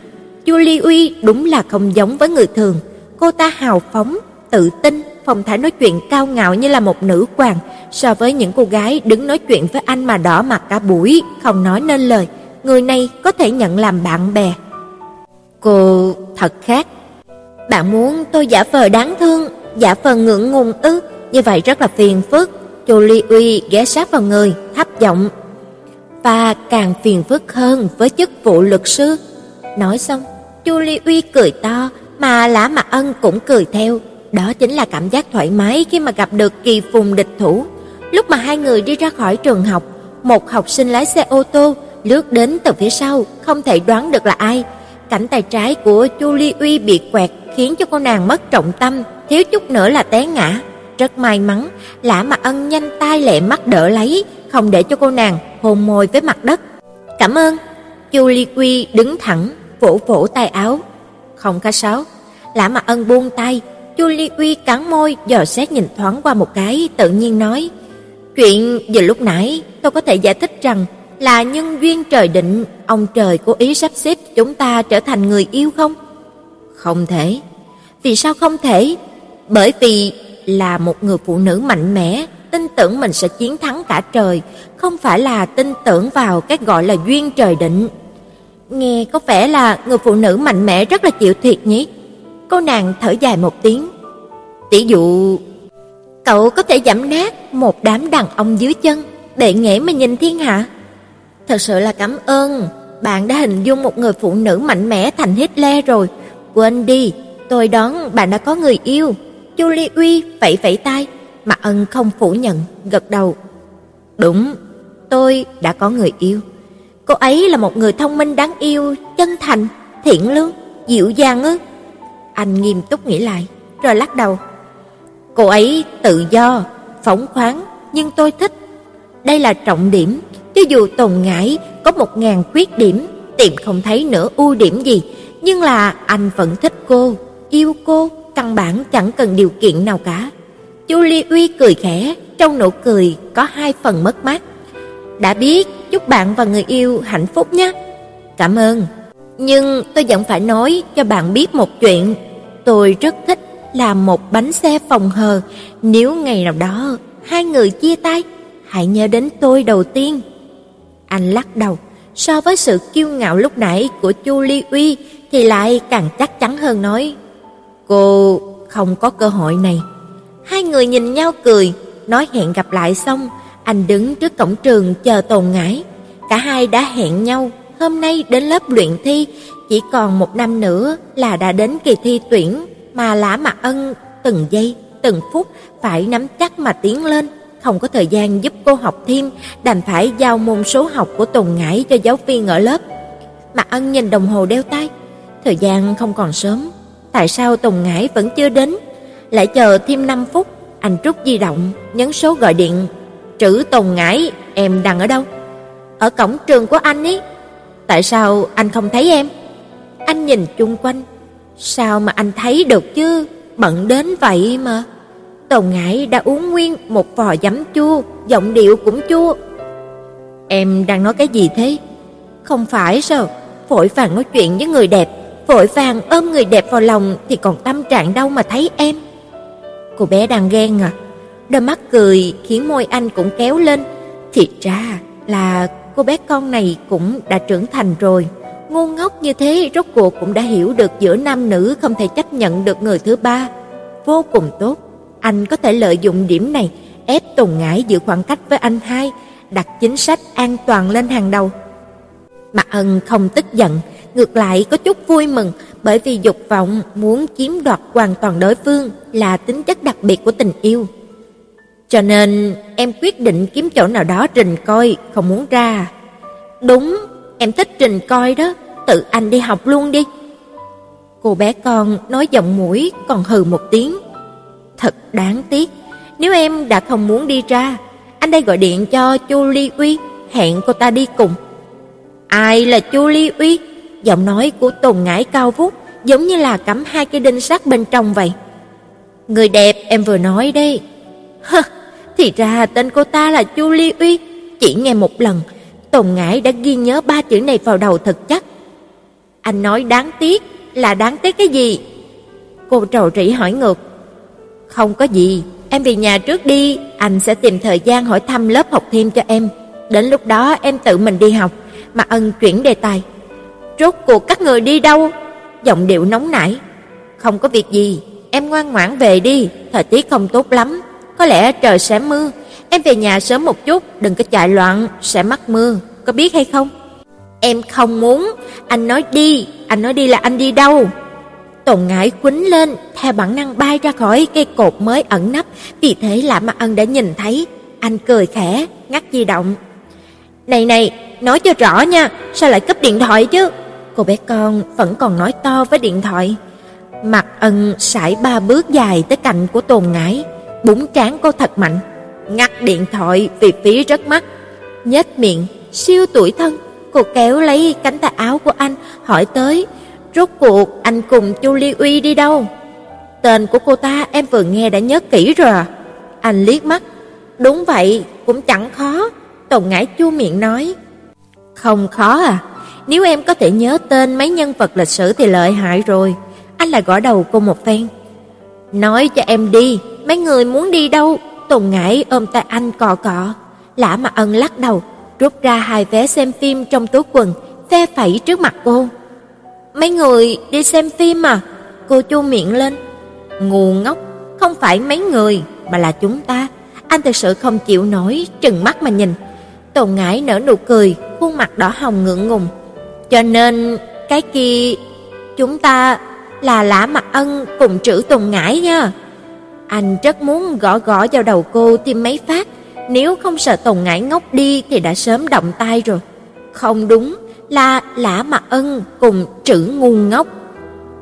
Julie Uy đúng là không giống với người thường, cô ta hào phóng, tự tin, phong thái nói chuyện cao ngạo như là một nữ hoàng, so với những cô gái đứng nói chuyện với anh mà đỏ mặt cả buổi, không nói nên lời, người này có thể nhận làm bạn bè. Cô thật khác. Bạn muốn tôi giả vờ đáng thương, giả vờ ngượng ngùng ư? Như vậy rất là phiền phức. Chu Ly Uy ghé sát vào người, thấp giọng. và càng phiền phức hơn với chức vụ luật sư. Nói xong, Chu Ly Uy cười to, mà Lã Mạc Ân cũng cười theo. Đó chính là cảm giác thoải mái khi mà gặp được kỳ phùng địch thủ. Lúc mà hai người đi ra khỏi trường học, một học sinh lái xe ô tô lướt đến từ phía sau, không thể đoán được là ai. Cảnh tay trái của Chu Ly Uy bị quẹt khiến cho cô nàng mất trọng tâm, thiếu chút nữa là té ngã. Rất may mắn, Lã Mạc Ân nhanh tay lẹ mắt đỡ lấy, không để cho cô nàng hôn môi với mặt đất. "Cảm ơn." Chu Ly Uy đứng thẳng, vỗ vỗ tay áo. "Không có sáo. Lã Mạc Ân buông tay, Chu Ly Uy cắn môi, dò xét nhìn thoáng qua một cái, tự nhiên nói: "Chuyện vừa lúc nãy, tôi có thể giải thích rằng là nhân duyên trời định, ông trời cố ý sắp xếp chúng ta trở thành người yêu không?" "Không thể." "Vì sao không thể?" "Bởi vì là một người phụ nữ mạnh mẽ, tin tưởng mình sẽ chiến thắng cả trời, không phải là tin tưởng vào cái gọi là duyên trời định." Nghe có vẻ là người phụ nữ mạnh mẽ rất là chịu thiệt nhỉ? Cô nàng thở dài một tiếng. Tỷ dụ cậu có thể giảm nát một đám đàn ông dưới chân, để nghễ mà nhìn thiên hạ. Thật sự là cảm ơn, bạn đã hình dung một người phụ nữ mạnh mẽ thành Hitler rồi. Quên đi, tôi đoán bạn đã có người yêu. Chu Ly Uy vẫy vẫy tay, mà ân không phủ nhận, gật đầu. Đúng, tôi đã có người yêu. Cô ấy là một người thông minh đáng yêu, chân thành, thiện lương, dịu dàng ư? Anh nghiêm túc nghĩ lại, rồi lắc đầu. Cô ấy tự do, phóng khoáng, nhưng tôi thích. Đây là trọng điểm, cho dù Tồn Ngải có một ngàn khuyết điểm, tìm không thấy nửa ưu điểm gì, nhưng là anh vẫn thích cô, yêu cô, căn bản chẳng cần điều kiện nào cả. Chu Ly Uy cười khẽ, trong nụ cười có hai phần mất mát. Đã biết, chúc bạn và người yêu hạnh phúc nhé. Cảm ơn. Nhưng tôi vẫn phải nói cho bạn biết một chuyện, tôi rất thích làm một bánh xe phòng hờ, nếu ngày nào đó hai người chia tay, hãy nhớ đến tôi đầu tiên. Anh lắc đầu, so với sự kiêu ngạo lúc nãy của Chu Ly Uy thì lại càng chắc chắn hơn nói, cô không có cơ hội này. Hai người nhìn nhau cười, nói hẹn gặp lại xong, anh đứng trước cổng trường chờ Tồn Ngải. Cả hai đã hẹn nhau hôm nay đến lớp luyện thi, chỉ còn một năm nữa là đã đến kỳ thi tuyển, mà Lã mặt Ân từng giây, từng phút phải nắm chắc mà tiến lên, không có thời gian giúp cô học thêm, đành phải giao môn số học của Tùng Ngải cho giáo viên ở lớp. Mạc Ân nhìn đồng hồ đeo tay, thời gian không còn sớm, tại sao Tùng Ngải vẫn chưa đến? Lại chờ thêm 5 phút, anh rút di động, nhấn số gọi điện. "Trữ Tùng Ngải, em đang ở đâu?" "Ở cổng trường của anh ấy." Tại sao anh không thấy em? Anh nhìn chung quanh, sao mà anh thấy được chứ, bận đến vậy mà. Tồn Ngải đã uống nguyên một vò giấm chua, giọng điệu cũng chua. Em đang nói cái gì thế? Không phải sao? Vội vàng nói chuyện với người đẹp, vội vàng ôm người đẹp vào lòng thì còn tâm trạng đâu mà thấy em. Cô bé đang ghen à? Đôi mắt cười khiến môi anh cũng kéo lên. Thì ra là cô bé con này cũng đã trưởng thành rồi. Ngu ngốc như thế rốt cuộc cũng đã hiểu được giữa nam nữ không thể chấp nhận được người thứ ba. Vô cùng tốt, anh có thể lợi dụng điểm này ép Tùng Ngải giữ khoảng cách với anh hai, đặt chính sách an toàn lên hàng đầu. Mạc Ân không tức giận, ngược lại có chút vui mừng, bởi vì dục vọng muốn chiếm đoạt hoàn toàn đối phương là tính chất đặc biệt của tình yêu. Cho nên em quyết định kiếm chỗ nào đó trình coi, không muốn ra. Đúng, em thích trình coi đó, tự anh đi học luôn đi. Cô bé con nói giọng mũi còn hừ một tiếng. Thật đáng tiếc, nếu em đã không muốn đi ra, anh đây gọi điện cho Chu Ly Uy, hẹn cô ta đi cùng. Ai là Chu Ly Uy? Giọng nói của Tùng Ngải cao vút, giống như là cắm hai cái đinh sắt bên trong vậy. Người đẹp em vừa nói đây. Hơ, thì ra tên cô ta là Chu Ly Uy, chỉ nghe một lần, Tùng Ngải đã ghi nhớ ba chữ này vào đầu thật chắc. Anh nói đáng tiếc, là đáng tiếc cái gì? Cô trầu trĩ hỏi ngược. Không có gì, em về nhà trước đi, anh sẽ tìm thời gian hỏi thăm lớp học thêm cho em. Đến lúc đó em tự mình đi học, mà ân chuyển đề tài. Rốt cuộc các người đi đâu? Giọng điệu nóng nảy. Không có việc gì, em ngoan ngoãn về đi, thời tiết không tốt lắm, có lẽ trời sẽ mưa. Em về nhà sớm một chút, đừng có chạy loạn, sẽ mắc mưa. có biết hay không? Em không muốn, anh nói đi, anh nói đi là anh đi đâu? Tồn ngải quýnh lên, theo bản năng bay ra khỏi cây cột mới ẩn nấp, vì thế lạ mà Ân đã nhìn thấy, anh cười khẽ, ngắt di động. "Này này, nói cho rõ nha, sao lại cúp điện thoại chứ?" Cô bé con vẫn còn nói to với điện thoại. Mặt Ân sải ba bước dài tới cạnh của Tồn Ngải, búng trán cô thật mạnh. Ngắt điện thoại vì phí rất mắc. Nhếch miệng, siêu tuổi thân, cô kéo lấy cánh tay áo của anh, hỏi tới, rốt cuộc anh cùng Chu Ly Uy đi đâu? Tên của cô ta em vừa nghe đã nhớ kỹ rồi à? Anh liếc mắt, đúng vậy, cũng chẳng khó. Tồn Ngải chu miệng nói, không khó à, nếu em có thể nhớ tên mấy nhân vật lịch sử thì lợi hại rồi. Anh lại gõ đầu cô một phen. Nói cho em đi, mấy người muốn đi đâu? Tùng Ngải ôm tay anh cọ cọ. Lã Mặt Ân lắc đầu, rút ra hai vé xem phim trong túi quần, phe phẩy trước mặt cô. Mấy người đi xem phim à? Cô chu miệng lên. Ngu ngốc, không phải mấy người mà là chúng ta. Anh thực sự không chịu nổi, trừng mắt mà nhìn. Tùng Ngải nở nụ cười, khuôn mặt đỏ hồng ngượng ngùng. Cho nên cái kia chúng ta là Lã Mặc Ân cùng Trữ Tùng Ngải nha. Anh rất muốn gõ gõ vào đầu cô thêm mấy phát, nếu không sợ Tùng Ngải ngốc đi thì đã sớm động tay rồi. Không đúng, là Lã mặt Ân cùng Trữ ngu ngốc.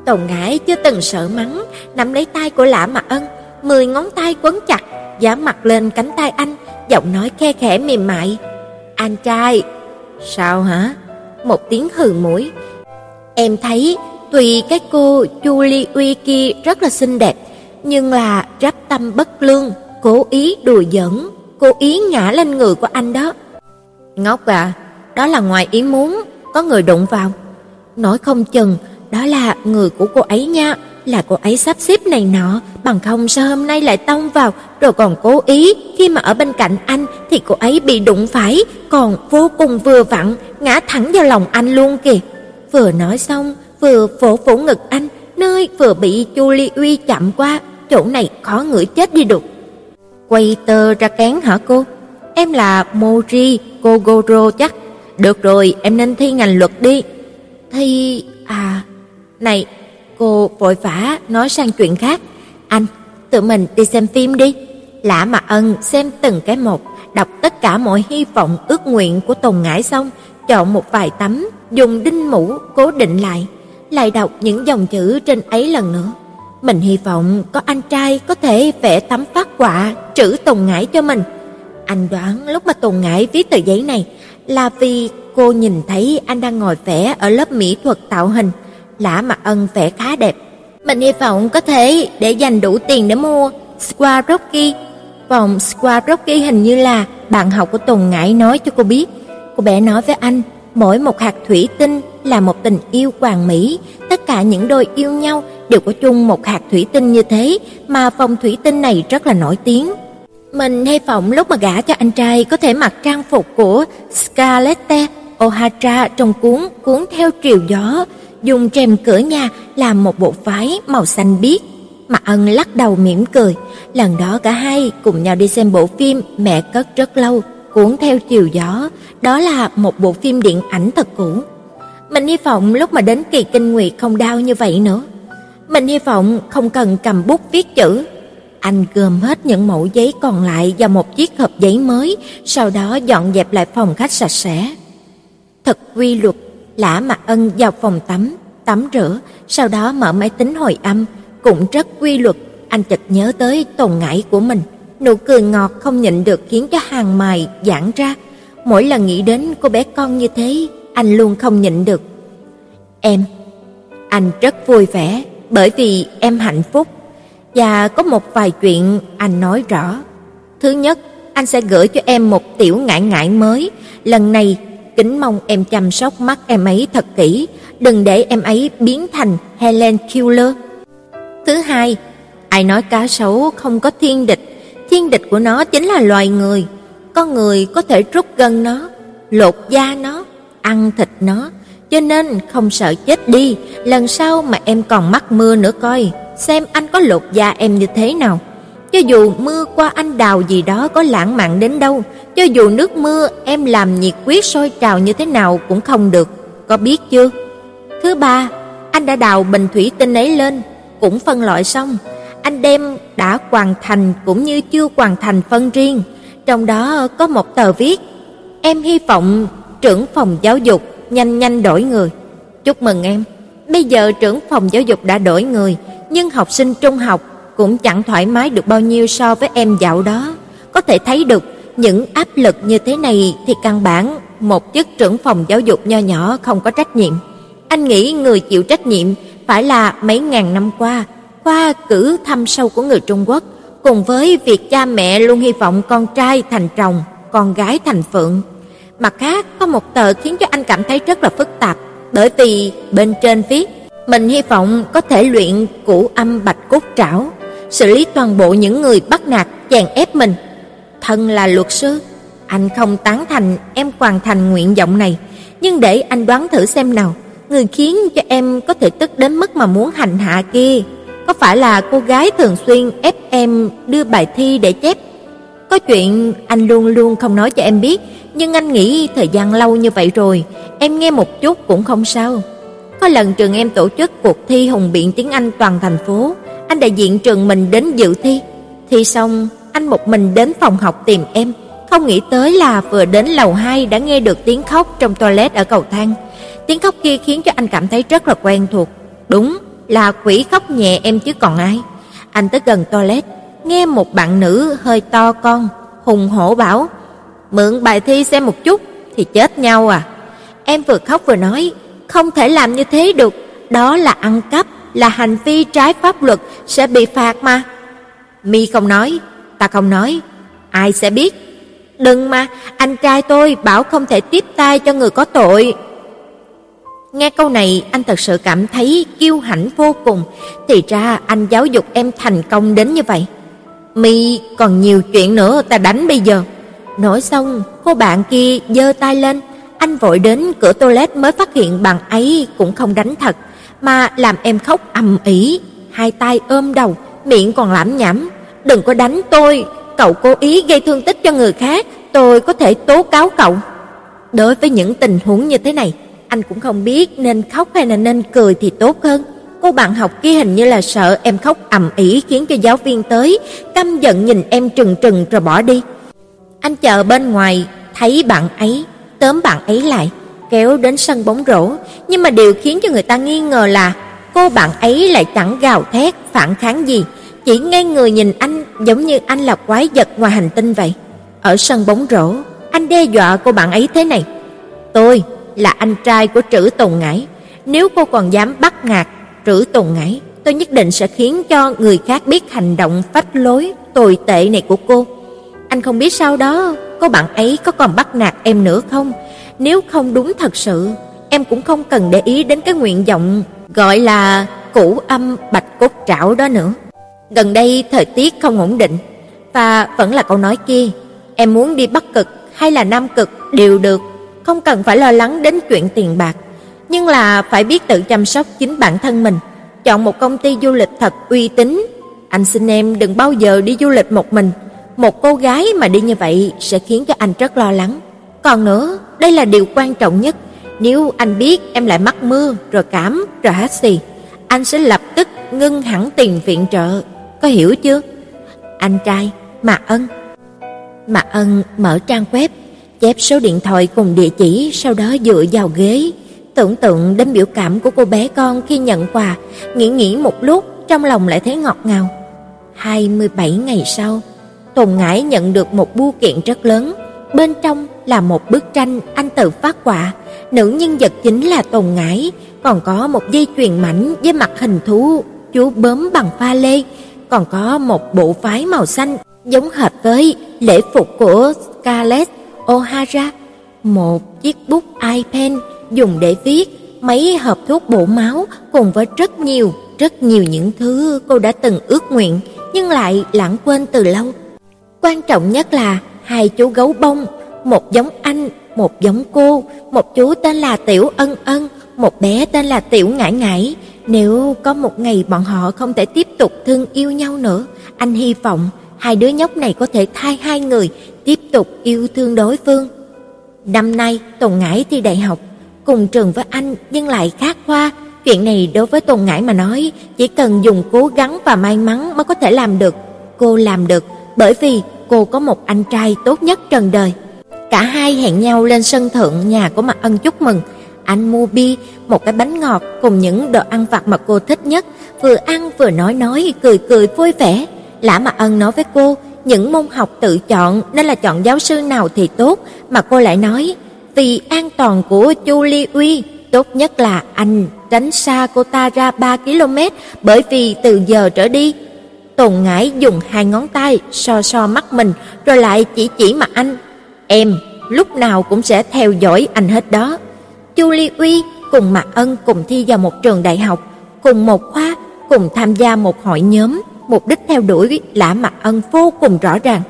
Tùng Ngải chưa từng sợ mắng, nắm lấy tay của Lã mặt Ân, mười ngón tay quấn chặt, dán mặt lên cánh tay anh, giọng nói khe khẽ mềm mại. "Anh trai." "Sao hả?" Một tiếng hừ mũi. "Em thấy tùy cái cô Julie Uy kia rất là xinh đẹp, nhưng là rắp tâm bất lương, cố ý đùa giỡn, cố ý ngã lên người của anh đó. Ngốc à, đó là ngoài ý muốn, có người đụng vào. Nói không chừng, đó là người của cô ấy nha, là cô ấy sắp xếp này nọ, bằng không sao hôm nay lại tông vào, rồi còn cố ý, khi mà ở bên cạnh anh thì cô ấy bị đụng phải, còn vô cùng vừa vặn, ngã thẳng vào lòng anh luôn kìa. Vừa nói xong, vừa vỗ vỗ ngực anh, nơi vừa bị Chu Ly Uy chạm qua, chỗ này khó ngửi chết đi được. Quay tơ ra cán hả cô? Em là Mori Kogoro chắc. Được rồi, em nên thi ngành luật đi. Thi à, này, cô vội vã nói sang chuyện khác. Anh, tự mình đi xem phim đi. Lã mà Ân xem từng cái một, đọc tất cả mọi hy vọng ước nguyện của Tùng Ngải xong, chọn một vài tấm, dùng đinh mũ cố định lại lại đọc những dòng chữ trên ấy lần nữa. Mình hy vọng có anh trai có thể vẽ tấm phát họa trữ Tùng ngãi cho mình. Anh đoán lúc mà Tùng ngãi viết tờ giấy này là vì cô nhìn thấy anh đang ngồi vẽ ở lớp mỹ thuật tạo hình, lã mặt ân vẽ khá đẹp. Mình hy vọng có thể để dành đủ tiền để mua Swarovski. Vòng Swarovski hình như là bạn học của Tùng ngãi nói cho cô biết. Cô bé nói với anh, mỗi một hạt thủy tinh là một tình yêu hoàn mỹ, tất cả những đôi yêu nhau đều có chung một hạt thủy tinh như thế, mà phòng thủy tinh này rất là nổi tiếng. Mình hy vọng lúc mà gả cho anh trai có thể mặc trang phục của Scarlett O'Hara trong cuốn Cuốn theo triều gió, dùng rèm cửa nhà làm một bộ váy màu xanh biếc. mà Ân lắc đầu mỉm cười, lần đó cả hai cùng nhau đi xem bộ phim Mẹ cất rất lâu, Cuốn theo chiều gió, đó là một bộ phim điện ảnh thật cũ. Mình hy vọng lúc mà đến kỳ kinh nguyệt không đau như vậy nữa. Mình hy vọng không cần cầm bút viết chữ. Anh gom hết những mẫu giấy còn lại vào một chiếc hộp giấy mới, sau đó dọn dẹp lại phòng khách sạch sẽ. Thật quy luật, Lã Mặc Ân vào phòng tắm, tắm rửa, sau đó mở máy tính hồi âm, cũng rất quy luật, anh chợt nhớ tới tồn ngải của mình. Nụ cười ngọt không nhịn được khiến cho hàng mày giãn ra. Mỗi lần nghĩ đến cô bé con như thế, anh luôn không nhịn được. Em, anh rất vui vẻ bởi vì em hạnh phúc. Và có một vài chuyện anh nói rõ. Thứ nhất, anh sẽ gửi cho em một tiểu ngải ngải mới. Lần này, kính mong em chăm sóc mắt em ấy thật kỹ, đừng để em ấy biến thành Helen Keller. Thứ hai, ai nói cá sấu không có thiên địch, thiên địch của nó chính là loài người. Con người có thể rút gân nó, lột da nó, ăn thịt nó, cho nên không sợ chết đi, lần sau mà em còn mắc mưa nữa coi, xem anh có lột da em như thế nào. Cho dù mưa qua anh đào gì đó có lãng mạn đến đâu, cho dù nước mưa em làm nhiệt quyết sôi trào như thế nào cũng không được, có biết chưa? Thứ ba, anh đã đào bình thủy tinh ấy lên, cũng phân loại xong, anh đem đã hoàn thành cũng như chưa hoàn thành phân riêng, trong đó có một tờ viết: "Em hy vọng trưởng phòng giáo dục nhanh nhanh đổi người." Chúc mừng em. Bây giờ trưởng phòng giáo dục đã đổi người, nhưng học sinh trung học cũng chẳng thoải mái được bao nhiêu so với em dạo đó. Có thể thấy được những áp lực như thế này thì căn bản một chức trưởng phòng giáo dục nho nhỏ không có trách nhiệm. Anh nghĩ người chịu trách nhiệm phải là mấy ngàn năm qua khoa cử thăm sâu của người Trung Quốc, cùng với việc cha mẹ luôn hy vọng con trai thành chồng, con gái thành phượng. Mặt khác, có một tờ khiến cho anh cảm thấy rất là phức tạp, bởi vì bên trên viết mình hy vọng có thể luyện củ âm bạch cốt trảo, xử lý toàn bộ những người bắt nạt, chèn ép mình. Thân là luật sư, anh không tán thành em hoàn thành nguyện vọng này, nhưng để anh đoán thử xem nào, người khiến cho em có thể tức đến mức mà muốn hành hạ kia, có phải là cô gái thường xuyên ép em đưa bài thi để chép? Có chuyện anh luôn luôn không nói cho em biết, nhưng anh nghĩ thời gian lâu như vậy rồi, em nghe một chút cũng không sao. Có lần trường em tổ chức cuộc thi hùng biện tiếng Anh toàn thành phố, anh đại diện trường mình đến dự thi. Thi xong, anh một mình đến phòng học tìm em, không nghĩ tới là vừa đến lầu 2 đã nghe được tiếng khóc trong toilet ở cầu thang. Tiếng khóc kia khiến cho anh cảm thấy rất là quen thuộc. Đúng, là quỷ khóc nhẹ em chứ còn ai. Anh tới gần toilet, nghe một bạn nữ hơi to con hùng hổ bảo: "Mượn bài thi xem một chút thì chết nhau à." Em vừa khóc vừa nói: "Không thể làm như thế được, đó là ăn cắp, là hành vi trái pháp luật sẽ bị phạt mà." Mi không nói, ta không nói, ai sẽ biết? Đừng mà, anh trai tôi bảo không thể tiếp tay cho người có tội. Nghe câu này anh thật sự cảm thấy kiêu hãnh vô cùng, thì ra anh giáo dục em thành công đến như vậy. Mi còn nhiều chuyện nữa ta đánh bây giờ. Nói xong, cô bạn kia giơ tay lên, anh vội đến cửa toilet mới phát hiện bạn ấy cũng không đánh thật, mà làm em khóc ầm ĩ, hai tay ôm đầu, miệng còn lẩm nhẩm, "Đừng có đánh tôi, cậu cố ý gây thương tích cho người khác, tôi có thể tố cáo cậu." Đối với những tình huống như thế này, anh cũng không biết nên khóc hay là nên cười thì tốt hơn. Cô bạn học kia hình như là sợ em khóc ầm ĩ khiến cho giáo viên tới, căm giận nhìn em trừng trừng rồi bỏ đi. Anh chờ bên ngoài, thấy bạn ấy, tóm bạn ấy lại, kéo đến sân bóng rổ, nhưng mà điều khiến cho người ta nghi ngờ là cô bạn ấy lại chẳng gào thét phản kháng gì, chỉ ngây người nhìn anh giống như anh là quái vật ngoài hành tinh vậy. Ở sân bóng rổ, anh đe dọa cô bạn ấy thế này: "Tôi là anh trai của Trử Tùng Ngải, nếu cô còn dám bắt nạt trữ Tùng ngãi, tôi nhất định sẽ khiến cho người khác biết hành động phách lối tồi tệ này của cô." Anh không biết sau đó cô bạn ấy có còn bắt nạt em nữa không? Nếu không đúng thật sự, em cũng không cần để ý đến cái nguyện vọng gọi là củ âm bạch cốt trảo đó nữa. Gần đây thời tiết không ổn định và vẫn là câu nói kia, em muốn đi Bắc cực hay là Nam cực đều được, không cần phải lo lắng đến chuyện tiền bạc, nhưng là phải biết tự chăm sóc chính bản thân mình, chọn một công ty du lịch thật uy tín. Anh xin em đừng bao giờ đi du lịch một mình, một cô gái mà đi như vậy sẽ khiến cho anh rất lo lắng. Còn nữa, đây là điều quan trọng nhất, nếu anh biết em lại mắc mưa rồi cảm rồi hát xì, anh sẽ lập tức ngưng hẳn tiền viện trợ, có hiểu chưa? Anh trai, Mạc Ân. Mạc Ân mở trang web, chép số điện thoại cùng địa chỉ, sau đó dựa vào ghế, tưởng tượng đến biểu cảm của cô bé con khi nhận quà, nghĩ nghĩ một lúc, trong lòng lại thấy ngọt ngào. 27 ngày sau, Tùng Ngải nhận được một bưu kiện rất lớn, bên trong là một bức tranh anh tự phát họa, nữ nhân vật chính là Tùng Ngải, còn có một dây chuyền mảnh với mặt hình thú chú bướm bằng pha lê, còn có một bộ váy màu xanh giống hệt với lễ phục của Scarlett O'Hara, một chiếc bút iPen dùng để viết, mấy hộp thuốc bổ máu cùng với rất nhiều, rất nhiều những thứ cô đã từng ước nguyện nhưng lại lãng quên từ lâu. Quan trọng nhất là hai chú gấu bông, một giống anh, một giống cô, một chú tên là Tiểu Ân Ân, một bé tên là Tiểu Ngải Ngải. Nếu có một ngày bọn họ không thể tiếp tục thương yêu nhau nữa, anh hy vọng hai đứa nhóc này có thể thay hai người, tiếp tục yêu thương đối phương. Năm nay Tùng Ngải thi đại học, cùng trường với anh nhưng lại khác khoa, chuyện này đối với tôn Ngải mà nói, chỉ cần dùng cố gắng và may mắn mới có thể làm được. Cô làm được bởi vì cô có một anh trai tốt nhất trần đời. Cả hai hẹn nhau lên sân thượng nhà của Mạc Ân chúc mừng. Anh mua bia, một cái bánh ngọt cùng những đồ ăn vặt mà cô thích nhất, vừa ăn vừa nói nói cười cười vui vẻ. Lã Mạc Ân nói với cô, những môn học tự chọn nên là chọn giáo sư nào thì tốt, mà cô lại nói, vì an toàn của Chu Ly Uy, tốt nhất là anh tránh xa cô ta ra 3 km, bởi vì từ giờ trở đi, Tồn Ngải dùng hai ngón tay so so mắt mình, rồi lại chỉ chỉ mặt anh, "Em lúc nào cũng sẽ theo dõi anh hết đó." Chu Ly Uy cùng Mạc Ân cùng thi vào một trường đại học, cùng một khoa, cùng tham gia một hội nhóm, mục đích theo đuổi Lã Mạc Ân vô cùng rõ ràng.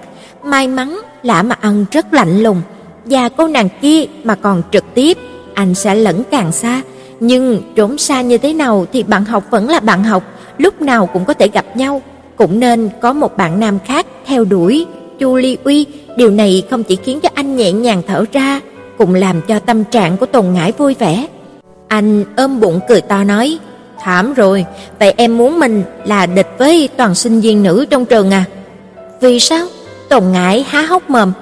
May mắn Lã Mạc Ân rất lạnh lùng, và cô nàng kia mà còn trực tiếp, anh sẽ lẫn càng xa, nhưng trốn xa như thế nào thì bạn học vẫn là bạn học, lúc nào cũng có thể gặp nhau, cũng nên có một bạn nam khác theo đuổi. Chu Ly Uy, điều này không chỉ khiến cho anh nhẹ nhàng thở ra, cũng làm cho tâm trạng của Tùng Ngải vui vẻ. Anh ôm bụng cười to nói: "Thảm rồi, vậy em muốn mình là địch với toàn sinh viên nữ trong trường à?" "Vì sao?" Tùng Ngải há hốc mồm.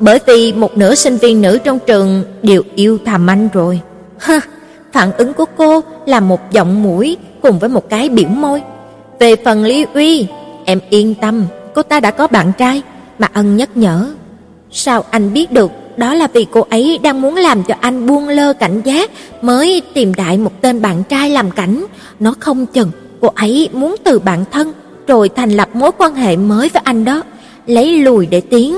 "Bởi vì một nửa sinh viên nữ trong trường đều yêu thầm anh rồi." "Hơ." Phản ứng của cô là một giọng mũi cùng với một cái biểu môi. "Về phần Lý Uy, em yên tâm, cô ta đã có bạn trai." Mà Ân nhắc nhở. "Sao anh biết được đó là vì cô ấy đang muốn làm cho anh buông lơ cảnh giác mới tìm đại một tên bạn trai làm cảnh, nó không chừng cô ấy muốn từ bạn thân rồi thành lập mối quan hệ mới với anh đó, lấy lùi để tiến.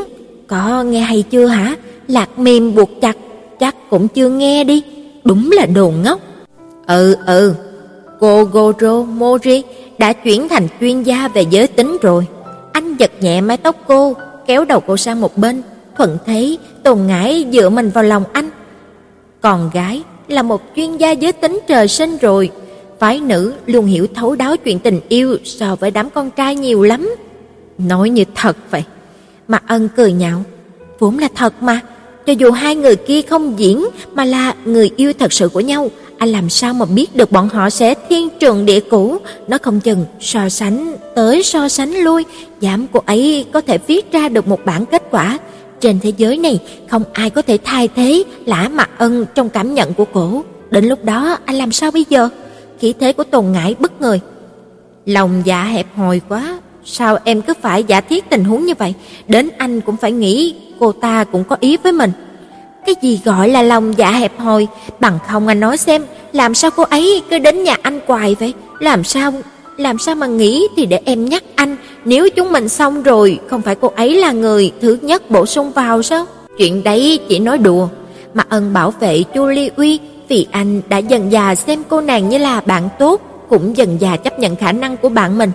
Có nghe hay chưa hả? Lạc mềm buộc chặt, chắc cũng chưa nghe đi, đúng là đồ ngốc. Ừ ừ, cô Goro Mori đã chuyển thành chuyên gia về giới tính rồi. Anh giật nhẹ mái tóc cô, kéo đầu cô sang một bên, thuận thế Tồn Ngải dựa mình vào lòng anh. Còn gái là một chuyên gia giới tính trời sinh rồi, phái nữ luôn hiểu thấu đáo chuyện tình yêu so với đám con trai nhiều lắm. Nói như thật vậy. Mặt Ân cười nhạo, vốn là thật mà, cho dù hai người kia không diễn mà là người yêu thật sự của nhau, anh làm sao mà biết được bọn họ sẽ thiên trường địa cũ? nó không chừng so sánh tới so sánh lui, giảm cô ấy có thể viết ra được một bản kết quả trên thế giới này không ai có thể thay thế Lã Mặc Ân trong cảm nhận của cổ. Đến lúc đó anh làm sao bây giờ? Khí thế của Tồn Ngải bất ngờ. Lòng dạ hẹp hòi quá, sao em cứ phải giả thiết tình huống như vậy? Đến anh cũng phải nghĩ cô ta cũng có ý với mình. Cái gì gọi là lòng dạ hẹp hòi, bằng không anh nói xem, làm sao cô ấy cứ đến nhà anh hoài vậy? Làm sao làm sao mà nghĩ thì để em nhắc anh, nếu chúng mình xong rồi, không phải cô ấy là người thứ nhất bổ sung vào sao? Chuyện đấy chỉ nói đùa. Mà ân bảo vệ Chu Ly Uy vì anh đã dần già xem cô nàng như là bạn tốt, cũng dần già chấp nhận khả năng của bạn mình.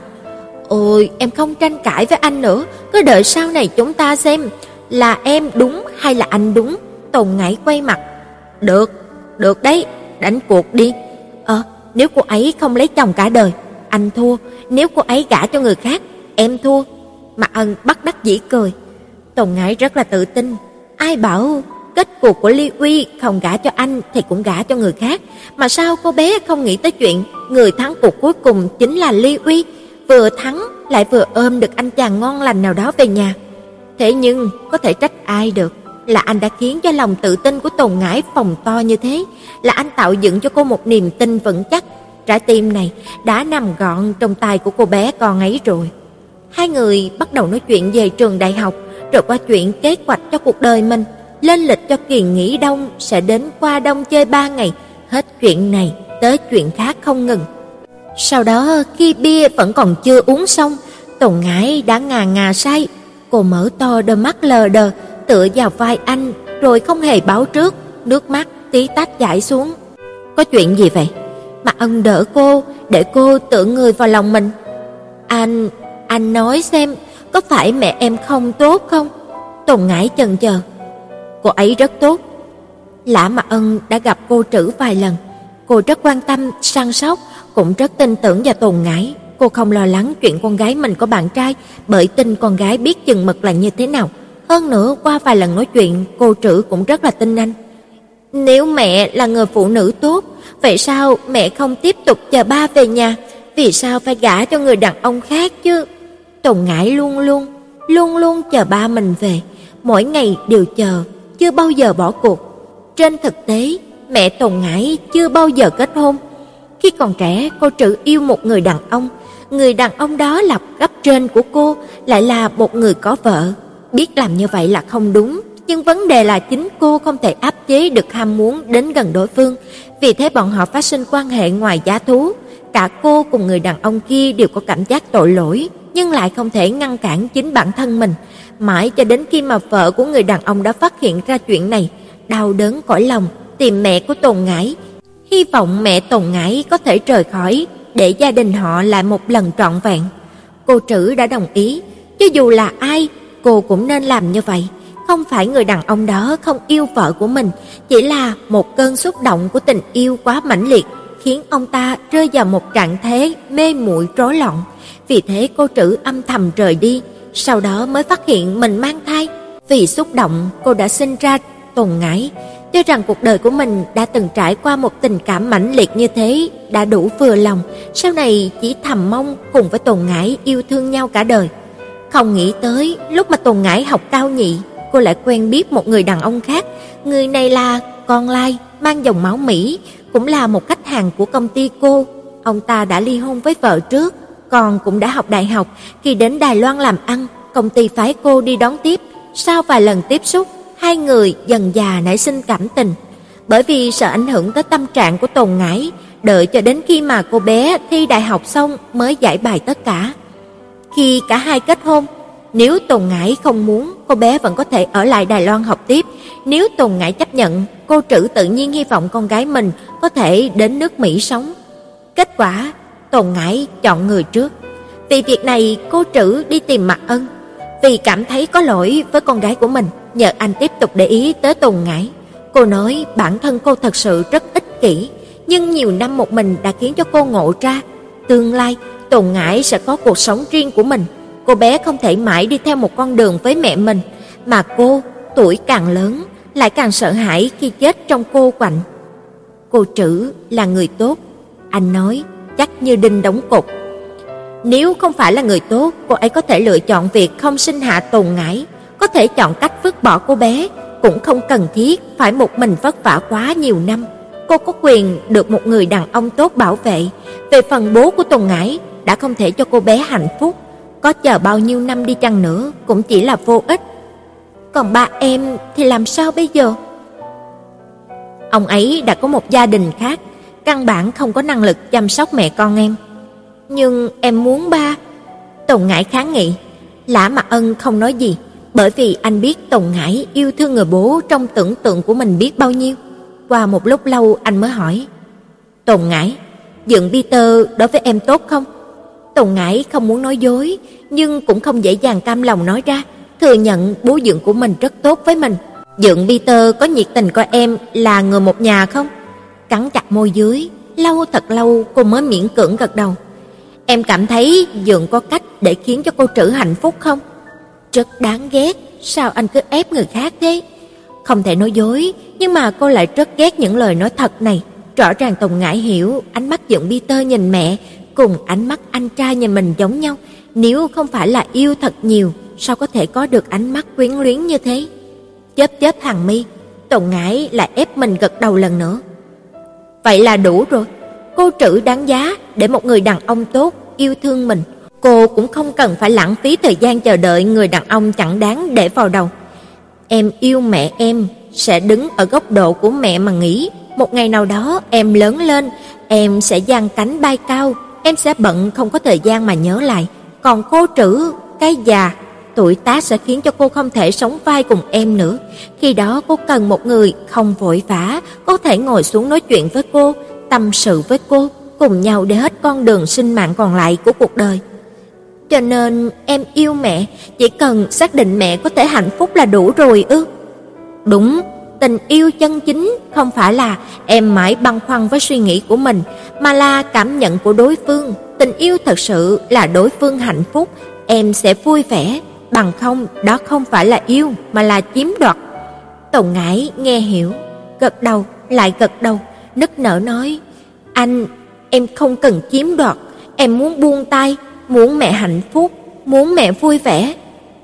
Ôi, em không tranh cãi với anh nữa, cứ đợi sau này chúng ta xem là em đúng hay là anh đúng. Tồn Ngải quay mặt. Được, được đấy, đánh cuộc đi. Ờ, nếu cô ấy không lấy chồng cả đời, anh thua, nếu cô ấy gả cho người khác, em thua. Mạc Ân bắt đắc dĩ cười. Tùng Ngải rất là tự tin, ai bảo kết cuộc của Ly Uy không gả cho anh thì cũng gả cho người khác, mà sao cô bé không nghĩ tới chuyện người thắng cuộc cuối cùng chính là Ly Uy, vừa thắng lại vừa ôm được anh chàng ngon lành nào đó về nhà. Thế nhưng có thể trách ai được, là anh đã khiến cho lòng tự tin của Tồn Ngải phòng to như thế, là anh tạo dựng cho cô một niềm tin vững chắc Trái tim này đã nằm gọn trong tay của cô bé con ấy rồi. Hai người bắt đầu nói chuyện về trường đại học, rồi qua chuyện kế hoạch cho cuộc đời mình, lên lịch cho kỳ nghỉ đông sẽ đến qua đông chơi ba ngày, hết chuyện này tới chuyện khác không ngừng. Sau đó khi bia vẫn còn chưa uống xong, Tùng Ngải đã ngà ngà say, cô mở to đôi mắt lờ đờ, tựa vào vai anh, rồi không hề báo trước, nước mắt tí tách chảy xuống. Có chuyện gì vậy? mà ân đỡ cô, để cô tự người vào lòng mình. Anh, anh nói xem, có phải mẹ em không tốt không? Tùng Ngải chần chờ. Cô ấy rất tốt. Lã Mạc Ân đã gặp cô trữ vài lần, cô rất quan tâm, săn sóc, cũng rất tin tưởng và Tùng ngãi. Cô không lo lắng chuyện con gái mình có bạn trai, bởi tin con gái biết chừng mực là như thế nào. hơn nữa qua vài lần nói chuyện, cô trữ cũng rất là tin anh. Nếu mẹ là người phụ nữ tốt, vậy sao mẹ không tiếp tục chờ ba về nhà? Vì sao phải gả cho người đàn ông khác chứ? Tùng ngãi luôn luôn, luôn luôn chờ ba mình về, mỗi ngày đều chờ, chưa bao giờ bỏ cuộc. Trên thực tế, mẹ Tùng ngãi chưa bao giờ kết hôn. Khi còn trẻ, cô Trử yêu một người đàn ông, người đàn ông đó là cấp trên của cô, lại là một người có vợ. Biết làm như vậy là không đúng, nhưng vấn đề là chính cô không thể áp chế được ham muốn đến gần đối phương, vì thế bọn họ phát sinh quan hệ ngoài giá thú. Cả cô cùng người đàn ông kia đều có cảm giác tội lỗi, nhưng lại không thể ngăn cản chính bản thân mình, mãi cho đến khi mà vợ của người đàn ông đã phát hiện ra chuyện này, đau đớn cõi lòng, tìm mẹ của Tồn ngãi hy vọng mẹ Tồn Ngải có thể rời khỏi để gia đình họ lại một lần trọn vẹn. Cô Trử đã đồng ý, cho dù là ai, cô cũng nên làm như vậy. Không phải người đàn ông đó không yêu vợ của mình, chỉ là một cơn xúc động của tình yêu quá mãnh liệt khiến ông ta rơi vào một trạng thái mê muội rối loạn. Vì thế cô Trử âm thầm rời đi, sau đó mới phát hiện mình mang thai. Vì xúc động, cô đã sinh ra Tồn Ngải, cho rằng cuộc đời của mình đã từng trải qua một tình cảm mãnh liệt như thế, đã đủ vừa lòng, sau này chỉ thầm mong cùng với Tồn Ngải yêu thương nhau cả đời. Không nghĩ tới, lúc mà Tồn Ngải học cao nhị, cô lại quen biết một người đàn ông khác, người này là con lai, mang dòng máu Mỹ, cũng là một khách hàng của công ty cô. Ông ta đã ly hôn với vợ trước, còn cũng đã học đại học, khi đến Đài Loan làm ăn, công ty phái cô đi đón tiếp. Sau vài lần tiếp xúc, hai người dần già nảy sinh cảm tình. Bởi vì sợ ảnh hưởng tới tâm trạng của Tồn Ngải, đợi cho đến khi mà cô bé thi đại học xong mới giải bài tất cả. Khi cả hai kết hôn, nếu Tồn Ngải không muốn, cô bé vẫn có thể ở lại Đài Loan học tiếp. Nếu Tồn Ngải chấp nhận, cô trữ tự nhiên hy vọng con gái mình có thể đến nước Mỹ sống. Kết quả, Tồn Ngải chọn người trước. Vì việc này, cô trữ đi tìm Mạc Ân, vì cảm thấy có lỗi với con gái của mình, nhờ anh tiếp tục để ý tới Tồn Ngải. Cô nói bản thân cô thật sự rất ích kỷ, nhưng nhiều năm một mình đã khiến cho cô ngộ ra, tương lai Tồn Ngải sẽ có cuộc sống riêng của mình. Cô bé không thể mãi đi theo một con đường với mẹ mình, mà cô tuổi càng lớn lại càng sợ hãi khi chết trong cô quạnh. Cô Trử là người tốt, anh nói chắc như đinh đóng cột. Nếu không phải là người tốt, cô ấy có thể lựa chọn việc không sinh hạ Tồn Ngải, có thể chọn cách vứt bỏ cô bé, cũng không cần thiết phải một mình vất vả quá nhiều năm. Cô có quyền được một người đàn ông tốt bảo vệ. Về phần bố của Tồn Ngải đã không thể cho cô bé hạnh phúc, có chờ bao nhiêu năm đi chăng nữa cũng chỉ là vô ích. Còn ba em thì làm sao bây giờ? Ông ấy đã có một gia đình khác, căn bản không có năng lực chăm sóc mẹ con em. Nhưng em muốn ba. Tùng Ngải kháng nghị. Lã Mặt Ân không nói gì, bởi vì anh biết Tùng Ngải yêu thương người bố trong tưởng tượng của mình biết bao nhiêu. Qua một lúc lâu anh mới hỏi. Tùng Ngải, dựng Peter đối với em tốt không? Tùng Ngải không muốn nói dối, nhưng cũng không dễ dàng cam lòng nói ra, thừa nhận bố dựng của mình rất tốt với mình. Dượng Peter có nhiệt tình coi em là người một nhà không? Cắn chặt môi dưới, lâu thật lâu cô mới miễn cưỡng gật đầu. Em cảm thấy Dượng có cách để khiến cho cô trữ hạnh phúc không? Rất đáng ghét, sao anh cứ ép người khác thế? Không thể nói dối, nhưng mà cô lại rất ghét những lời nói thật này. Rõ ràng Tùng Ngải hiểu, ánh mắt Dượng Peter nhìn mẹ cùng ánh mắt anh trai nhìn mình giống nhau, nếu không phải là yêu thật nhiều, sao có thể có được ánh mắt quyến luyến như thế? Chớp chớp hàng mi, Tùng Ngải lại ép mình gật đầu lần nữa. Vậy là đủ rồi. Cô trữ đáng giá để một người đàn ông tốt yêu thương mình. Cô cũng không cần phải lãng phí thời gian chờ đợi người đàn ông chẳng đáng để vào đầu. Em yêu mẹ em sẽ đứng ở góc độ của mẹ mà nghĩ, một ngày nào đó em lớn lên, em sẽ giang cánh bay cao, em sẽ bận không có thời gian mà nhớ lại. Còn cô trữ, cái già, tuổi tác sẽ khiến cho cô không thể sống vai cùng em nữa. Khi đó cô cần một người không vội vã, có thể ngồi xuống nói chuyện với cô, tâm sự với cô, cùng nhau để hết con đường sinh mạng còn lại của cuộc đời. Cho nên em yêu mẹ, chỉ cần xác định mẹ có thể hạnh phúc là đủ rồi ư? Đúng, tình yêu chân chính không phải là em mãi băn khoăn với suy nghĩ của mình, mà là cảm nhận của đối phương. Tình yêu thật sự là đối phương hạnh phúc, em sẽ vui vẻ, bằng không đó không phải là yêu mà là chiếm đoạt. Tùng Ngải nghe hiểu, gật đầu lại gật đầu, nức nở nói: "Anh, em không cần chiếm đoạt, em muốn buông tay, muốn mẹ hạnh phúc, muốn mẹ vui vẻ."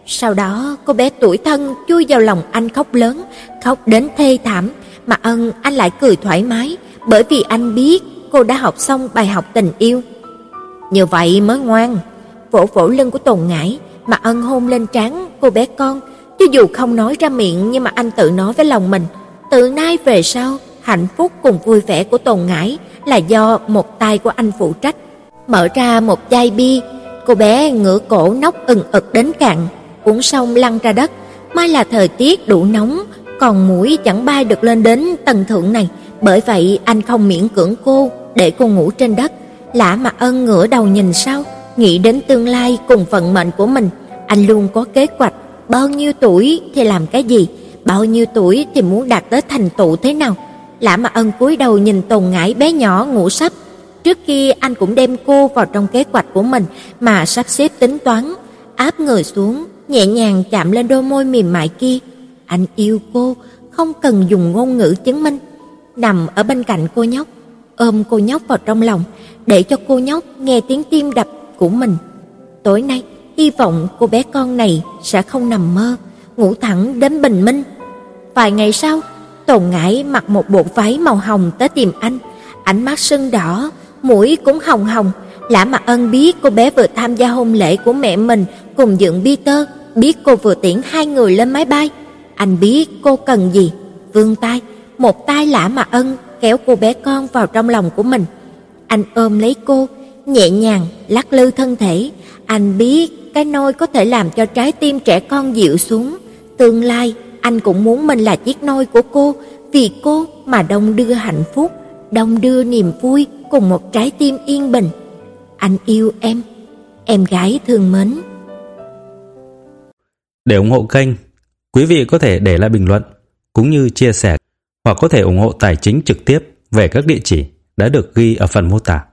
Sau đó, cô bé tuổi thân chui vào lòng anh khóc lớn, khóc đến thê thảm, mà Ân anh lại cười thoải mái, bởi vì anh biết cô đã học xong bài học tình yêu. Như vậy mới ngoan. Vỗ vỗ lưng của Tồn Ngải, mà Ân hôn lên trán cô bé con, cho dù không nói ra miệng nhưng mà anh tự nói với lòng mình, từ nay về sau, hạnh phúc cùng vui vẻ của Tồn Ngải là do một tay của anh phụ trách. Mở ra một chai bia, cô bé ngửa cổ nóc ừng ực đến cạn, uống xong lăn ra đất. Mai là thời tiết đủ nóng, còn mũi chẳng bay được lên đến tầng thượng này, bởi vậy anh không miễn cưỡng cô để cô ngủ trên đất. Lã mà Ân ngửa đầu nhìn sau, nghĩ đến tương lai cùng vận mệnh của mình, anh luôn có kế hoạch, bao nhiêu tuổi thì làm cái gì, bao nhiêu tuổi thì muốn đạt tới thành tựu thế nào. Lã mà Ân cúi đầu nhìn Tồn Ngải bé nhỏ ngủ sắp, trước kia anh cũng đem cô vào trong kế hoạch của mình mà sắp xếp tính toán, áp người xuống, nhẹ nhàng chạm lên đôi môi mềm mại kia. Anh yêu cô, không cần dùng ngôn ngữ chứng minh. Nằm ở bên cạnh cô nhóc, ôm cô nhóc vào trong lòng, để cho cô nhóc nghe tiếng tim đập của mình. Tối nay, hy vọng cô bé con này sẽ không nằm mơ, ngủ thẳng đến bình minh. Vài ngày sau, Tồn Ngải mặc một bộ váy màu hồng tới tìm anh, ánh mắt sưng đỏ, mũi cũng hồng hồng. Lã Mặc Ân biết cô bé vừa tham gia hôn lễ của mẹ mình cùng dựng Peter, biết cô vừa tiễn hai người lên máy bay. Anh biết cô cần gì, vươn tay, một tay Lã Mặc Ân kéo cô bé con vào trong lòng của mình. Anh ôm lấy cô, nhẹ nhàng lắc lư thân thể, anh biết cái nôi có thể làm cho trái tim trẻ con dịu xuống, tương lai anh cũng muốn mình là chiếc nôi của cô, vì cô mà đông đưa hạnh phúc, đông đưa niềm vui cùng một trái tim yên bình. Anh yêu em, em gái thương mến.
Để ủng hộ kênh, quý vị có thể để lại bình luận cũng như chia sẻ hoặc có thể ủng hộ tài chính trực tiếp về các địa chỉ đã được ghi ở phần mô tả.